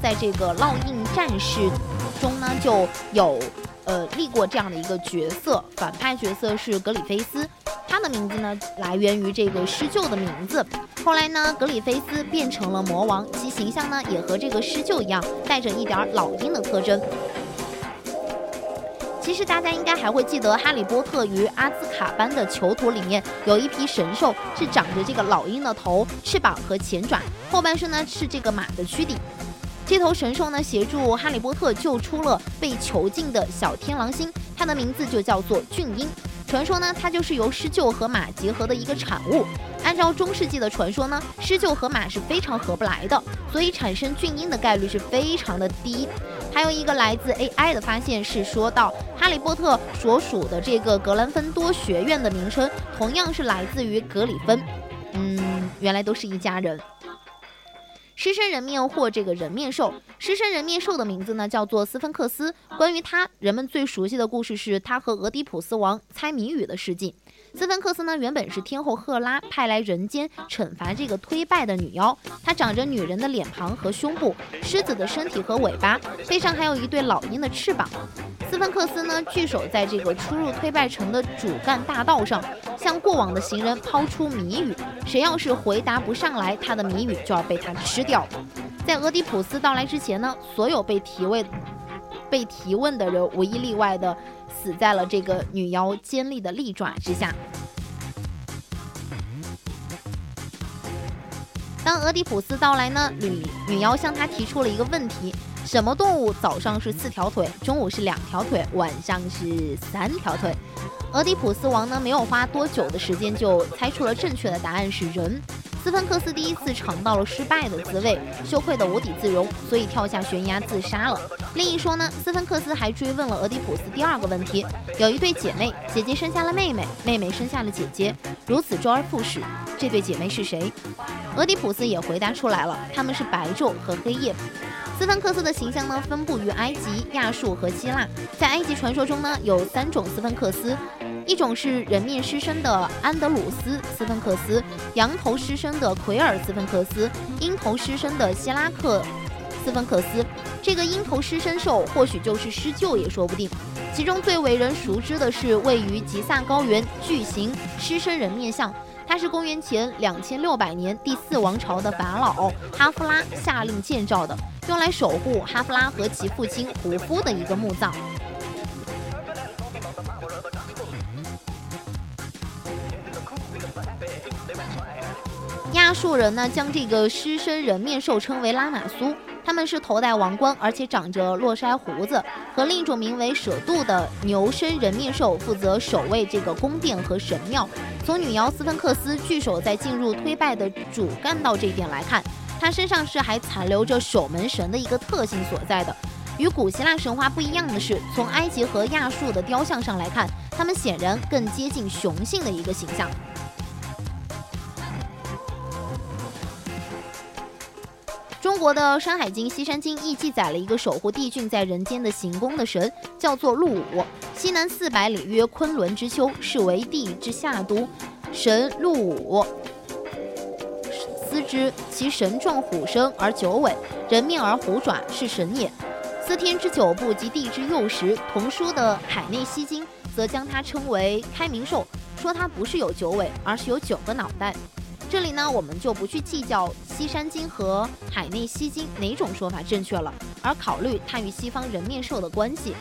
在这个烙印战士中呢，就有呃立过这样的一个角色，反派角色是格里菲斯，他的名字呢来源于这个施救的名字。后来呢，格里菲斯变成了魔王，其形象呢也和这个施救一样，带着一点老鹰的特征。其实大家应该还会记得，《哈利波特与阿兹卡班的囚徒》里面有一批神兽是长着这个老鹰的头、翅膀和前爪，后半身呢是这个马的躯体。这头神兽呢协助哈利波特救出了被囚禁的小天狼星，它的名字就叫做俊鹰。传说呢，它就是由狮鹫和马结合的一个产物。按照中世纪的传说呢，狮鹫和马是非常合不来的，所以产生俊鹰的概率是非常的低。还有一个来自 AI 的发现是说到，哈利波特所属的这个格兰芬多学院的名称同样是来自于格里芬。嗯，原来都是一家人。狮身人面或这个人面兽，狮身人面兽的名字呢叫做斯芬克斯。关于他，人们最熟悉的故事是他和俄狄浦斯王猜谜语的事迹。斯芬克斯呢，原本是天后赫拉派来人间惩罚这个推拜的女妖。她长着女人的脸庞和胸部，狮子的身体和尾巴，背上还有一对老鹰的翅膀。斯芬克斯呢，据守在这个出入推拜城的主干大道上，向过往的行人抛出谜语。谁要是回答不上来，他的谜语就要被他吃掉。在俄狄浦斯到来之前呢，所有被提问、被提问的人，无一例外的。死在了这个女妖尖利的利爪之下。当俄狄浦斯到来呢，女女妖向他提出了一个问题：什么动物早上是四条腿，中午是两条腿，晚上是三条腿？俄狄浦斯王呢，没有花多久的时间就猜出了正确的答案是人。斯芬克斯第一次尝到了失败的滋味，羞愧得无地自容，所以跳下悬崖自杀了。另一说呢，斯芬克斯还追问了俄狄浦斯第二个问题：有一对姐妹，姐姐生下了妹妹，妹妹生下了姐姐，如此周而复始，这对姐妹是谁？俄狄浦斯也回答出来了，他们是白昼和黑夜。斯芬克斯的形象呢，分布于埃及、亚述和希腊。在埃及传说中呢，有三种斯芬克斯。一种是人面狮身的安德鲁斯斯芬克斯，羊头狮身的奎尔斯芬克斯，鹰头狮身的希拉克斯芬克斯。这个鹰头狮身兽或许就是狮鹫也说不定。其中最为人熟知的是位于吉萨高原巨型狮身人面像，它是公元前两千六百年第四王朝的法老哈夫拉下令建造的，用来守护哈夫拉和其父亲胡夫的一个墓葬。亚述人呢，将这个狮身人面兽称为拉玛苏，他们是头戴王冠，而且长着络腮胡子，和另一种名为舍杜的牛身人面兽负责守卫这个宫殿和神庙。从女妖斯芬克斯据守在进入推拜的主干道这一点来看，他身上是还残留着守门神的一个特性所在的。与古希腊神话不一样的是，从埃及和亚述的雕像上来看，他们显然更接近雄性的一个形象。中国的《山海经·西山经》亦记载了一个守护帝俊在人间的行宫的神，叫做陆武。西南四百里，曰昆仑之丘，是为帝之下都。神陆武，思之，其神状虎身而九尾，人面而虎爪，是神也。司天之九部及地之右时，同书的《海内西经》则将它称为开明兽，说它不是有九尾，而是有九个脑袋。这里呢，我们就不去计较《西山经》和《海内西经》哪种说法正确了，而考虑它与西方人面兽的关系。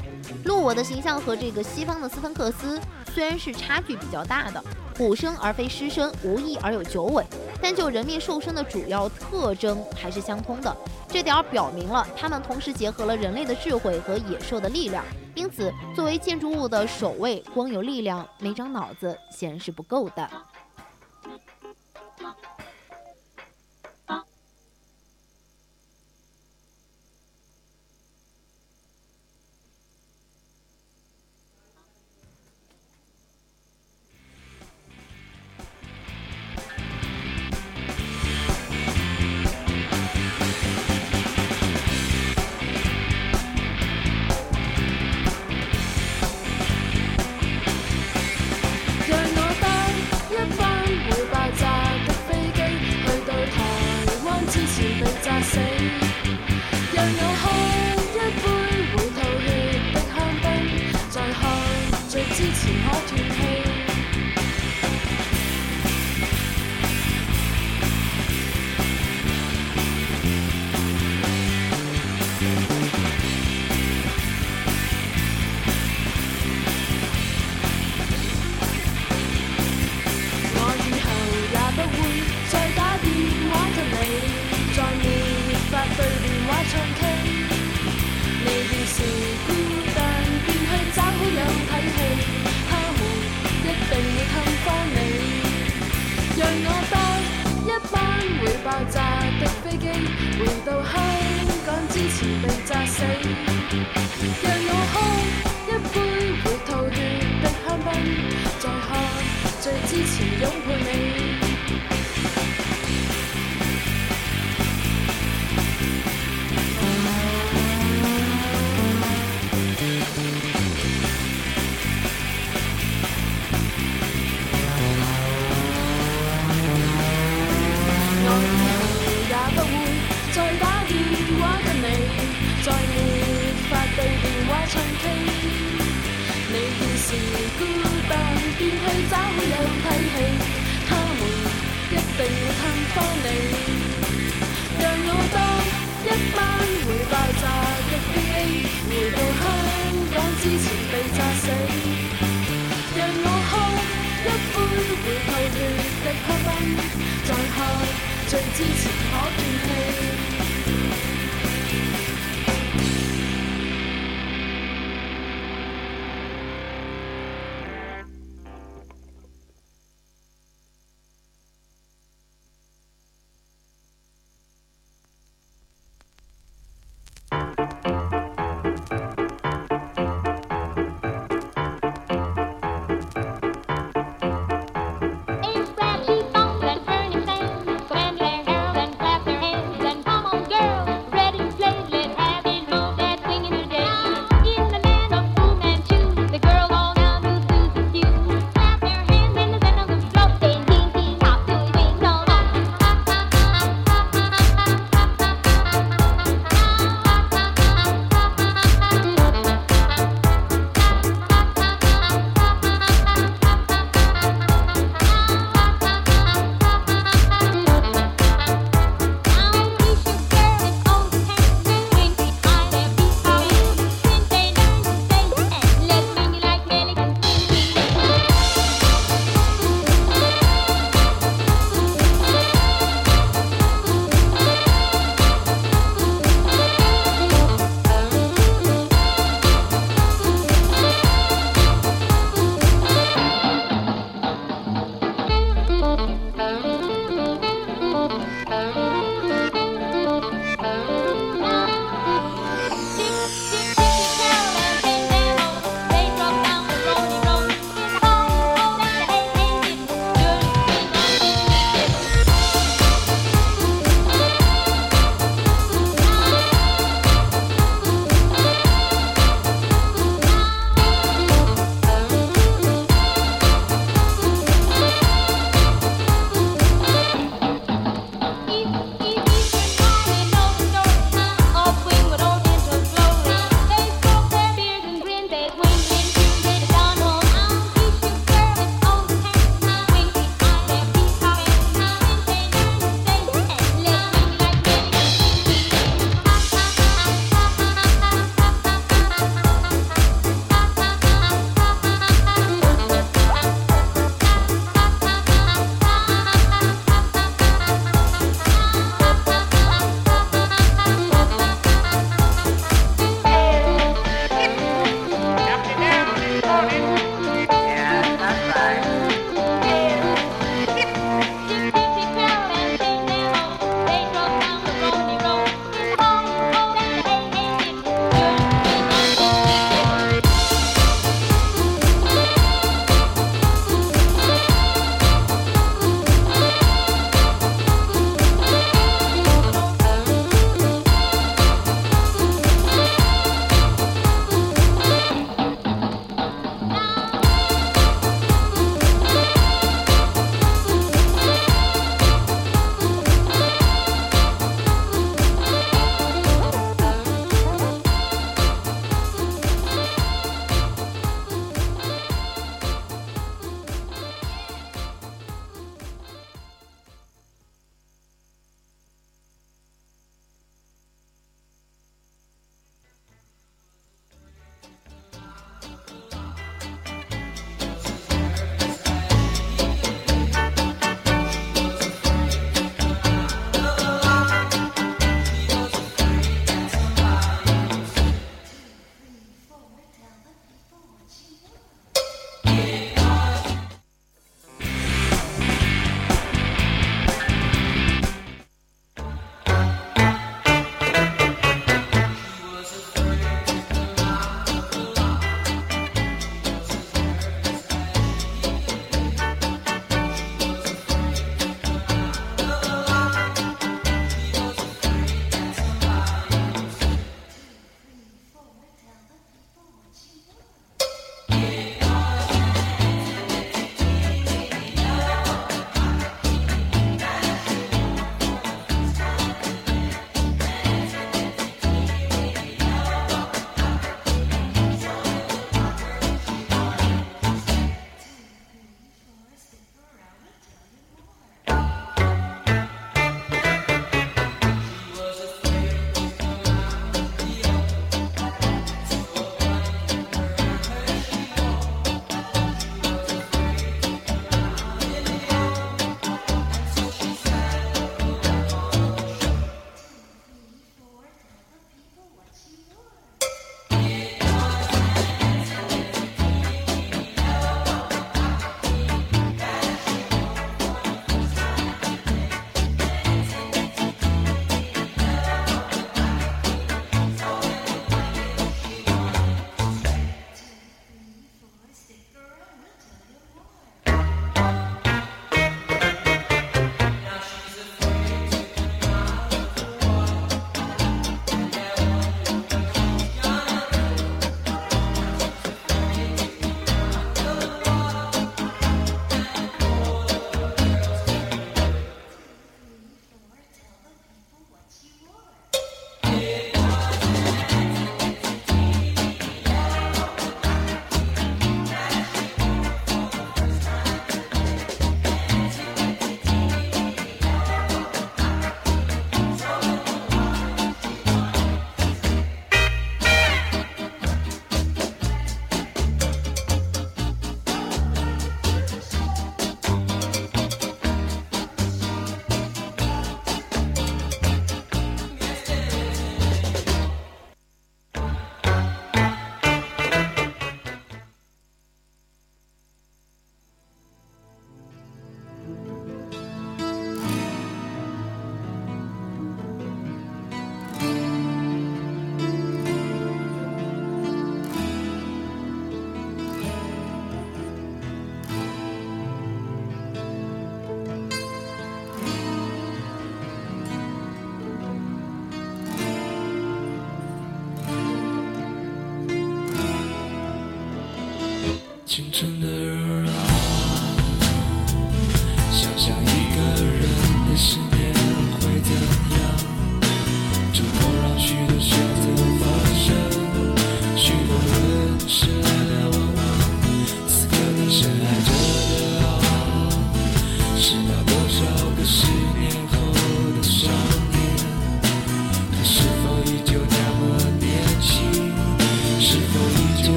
鹿我的形象和这个西方的斯芬克斯虽然是差距比较大的，虎身而非狮身，无翼而有九尾，但就人面兽身的主要特征还是相通的。这点儿表明了它们同时结合了人类的智慧和野兽的力量，因此作为建筑物的守卫，光有力量没长脑子显然是不够的。在看最之前可断气。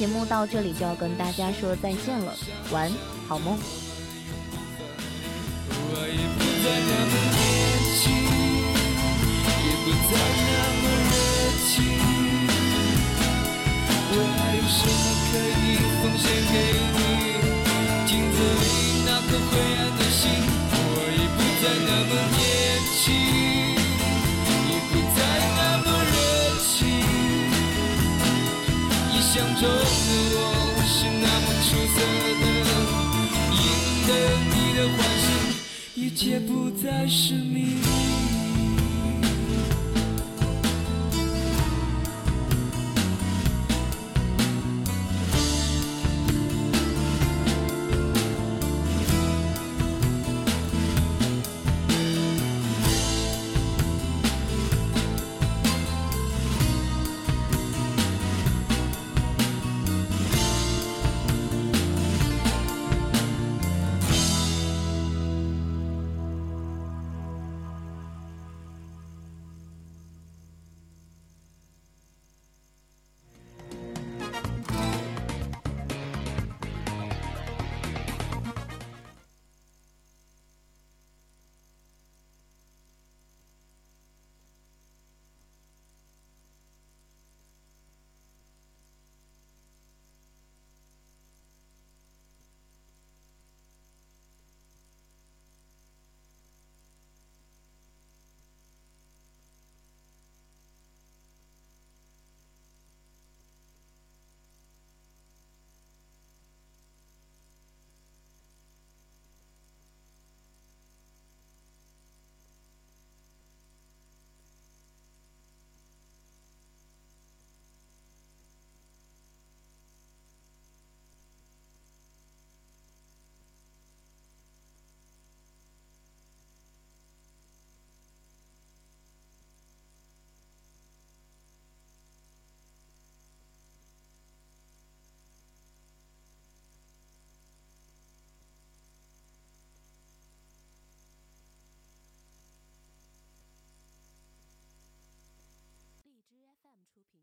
节目到这里就要跟大家说再见了，晚安，好梦。有什么可以奉献给？中的我是那么出色的，赢得你的欢心，一切不再是秘密。出品，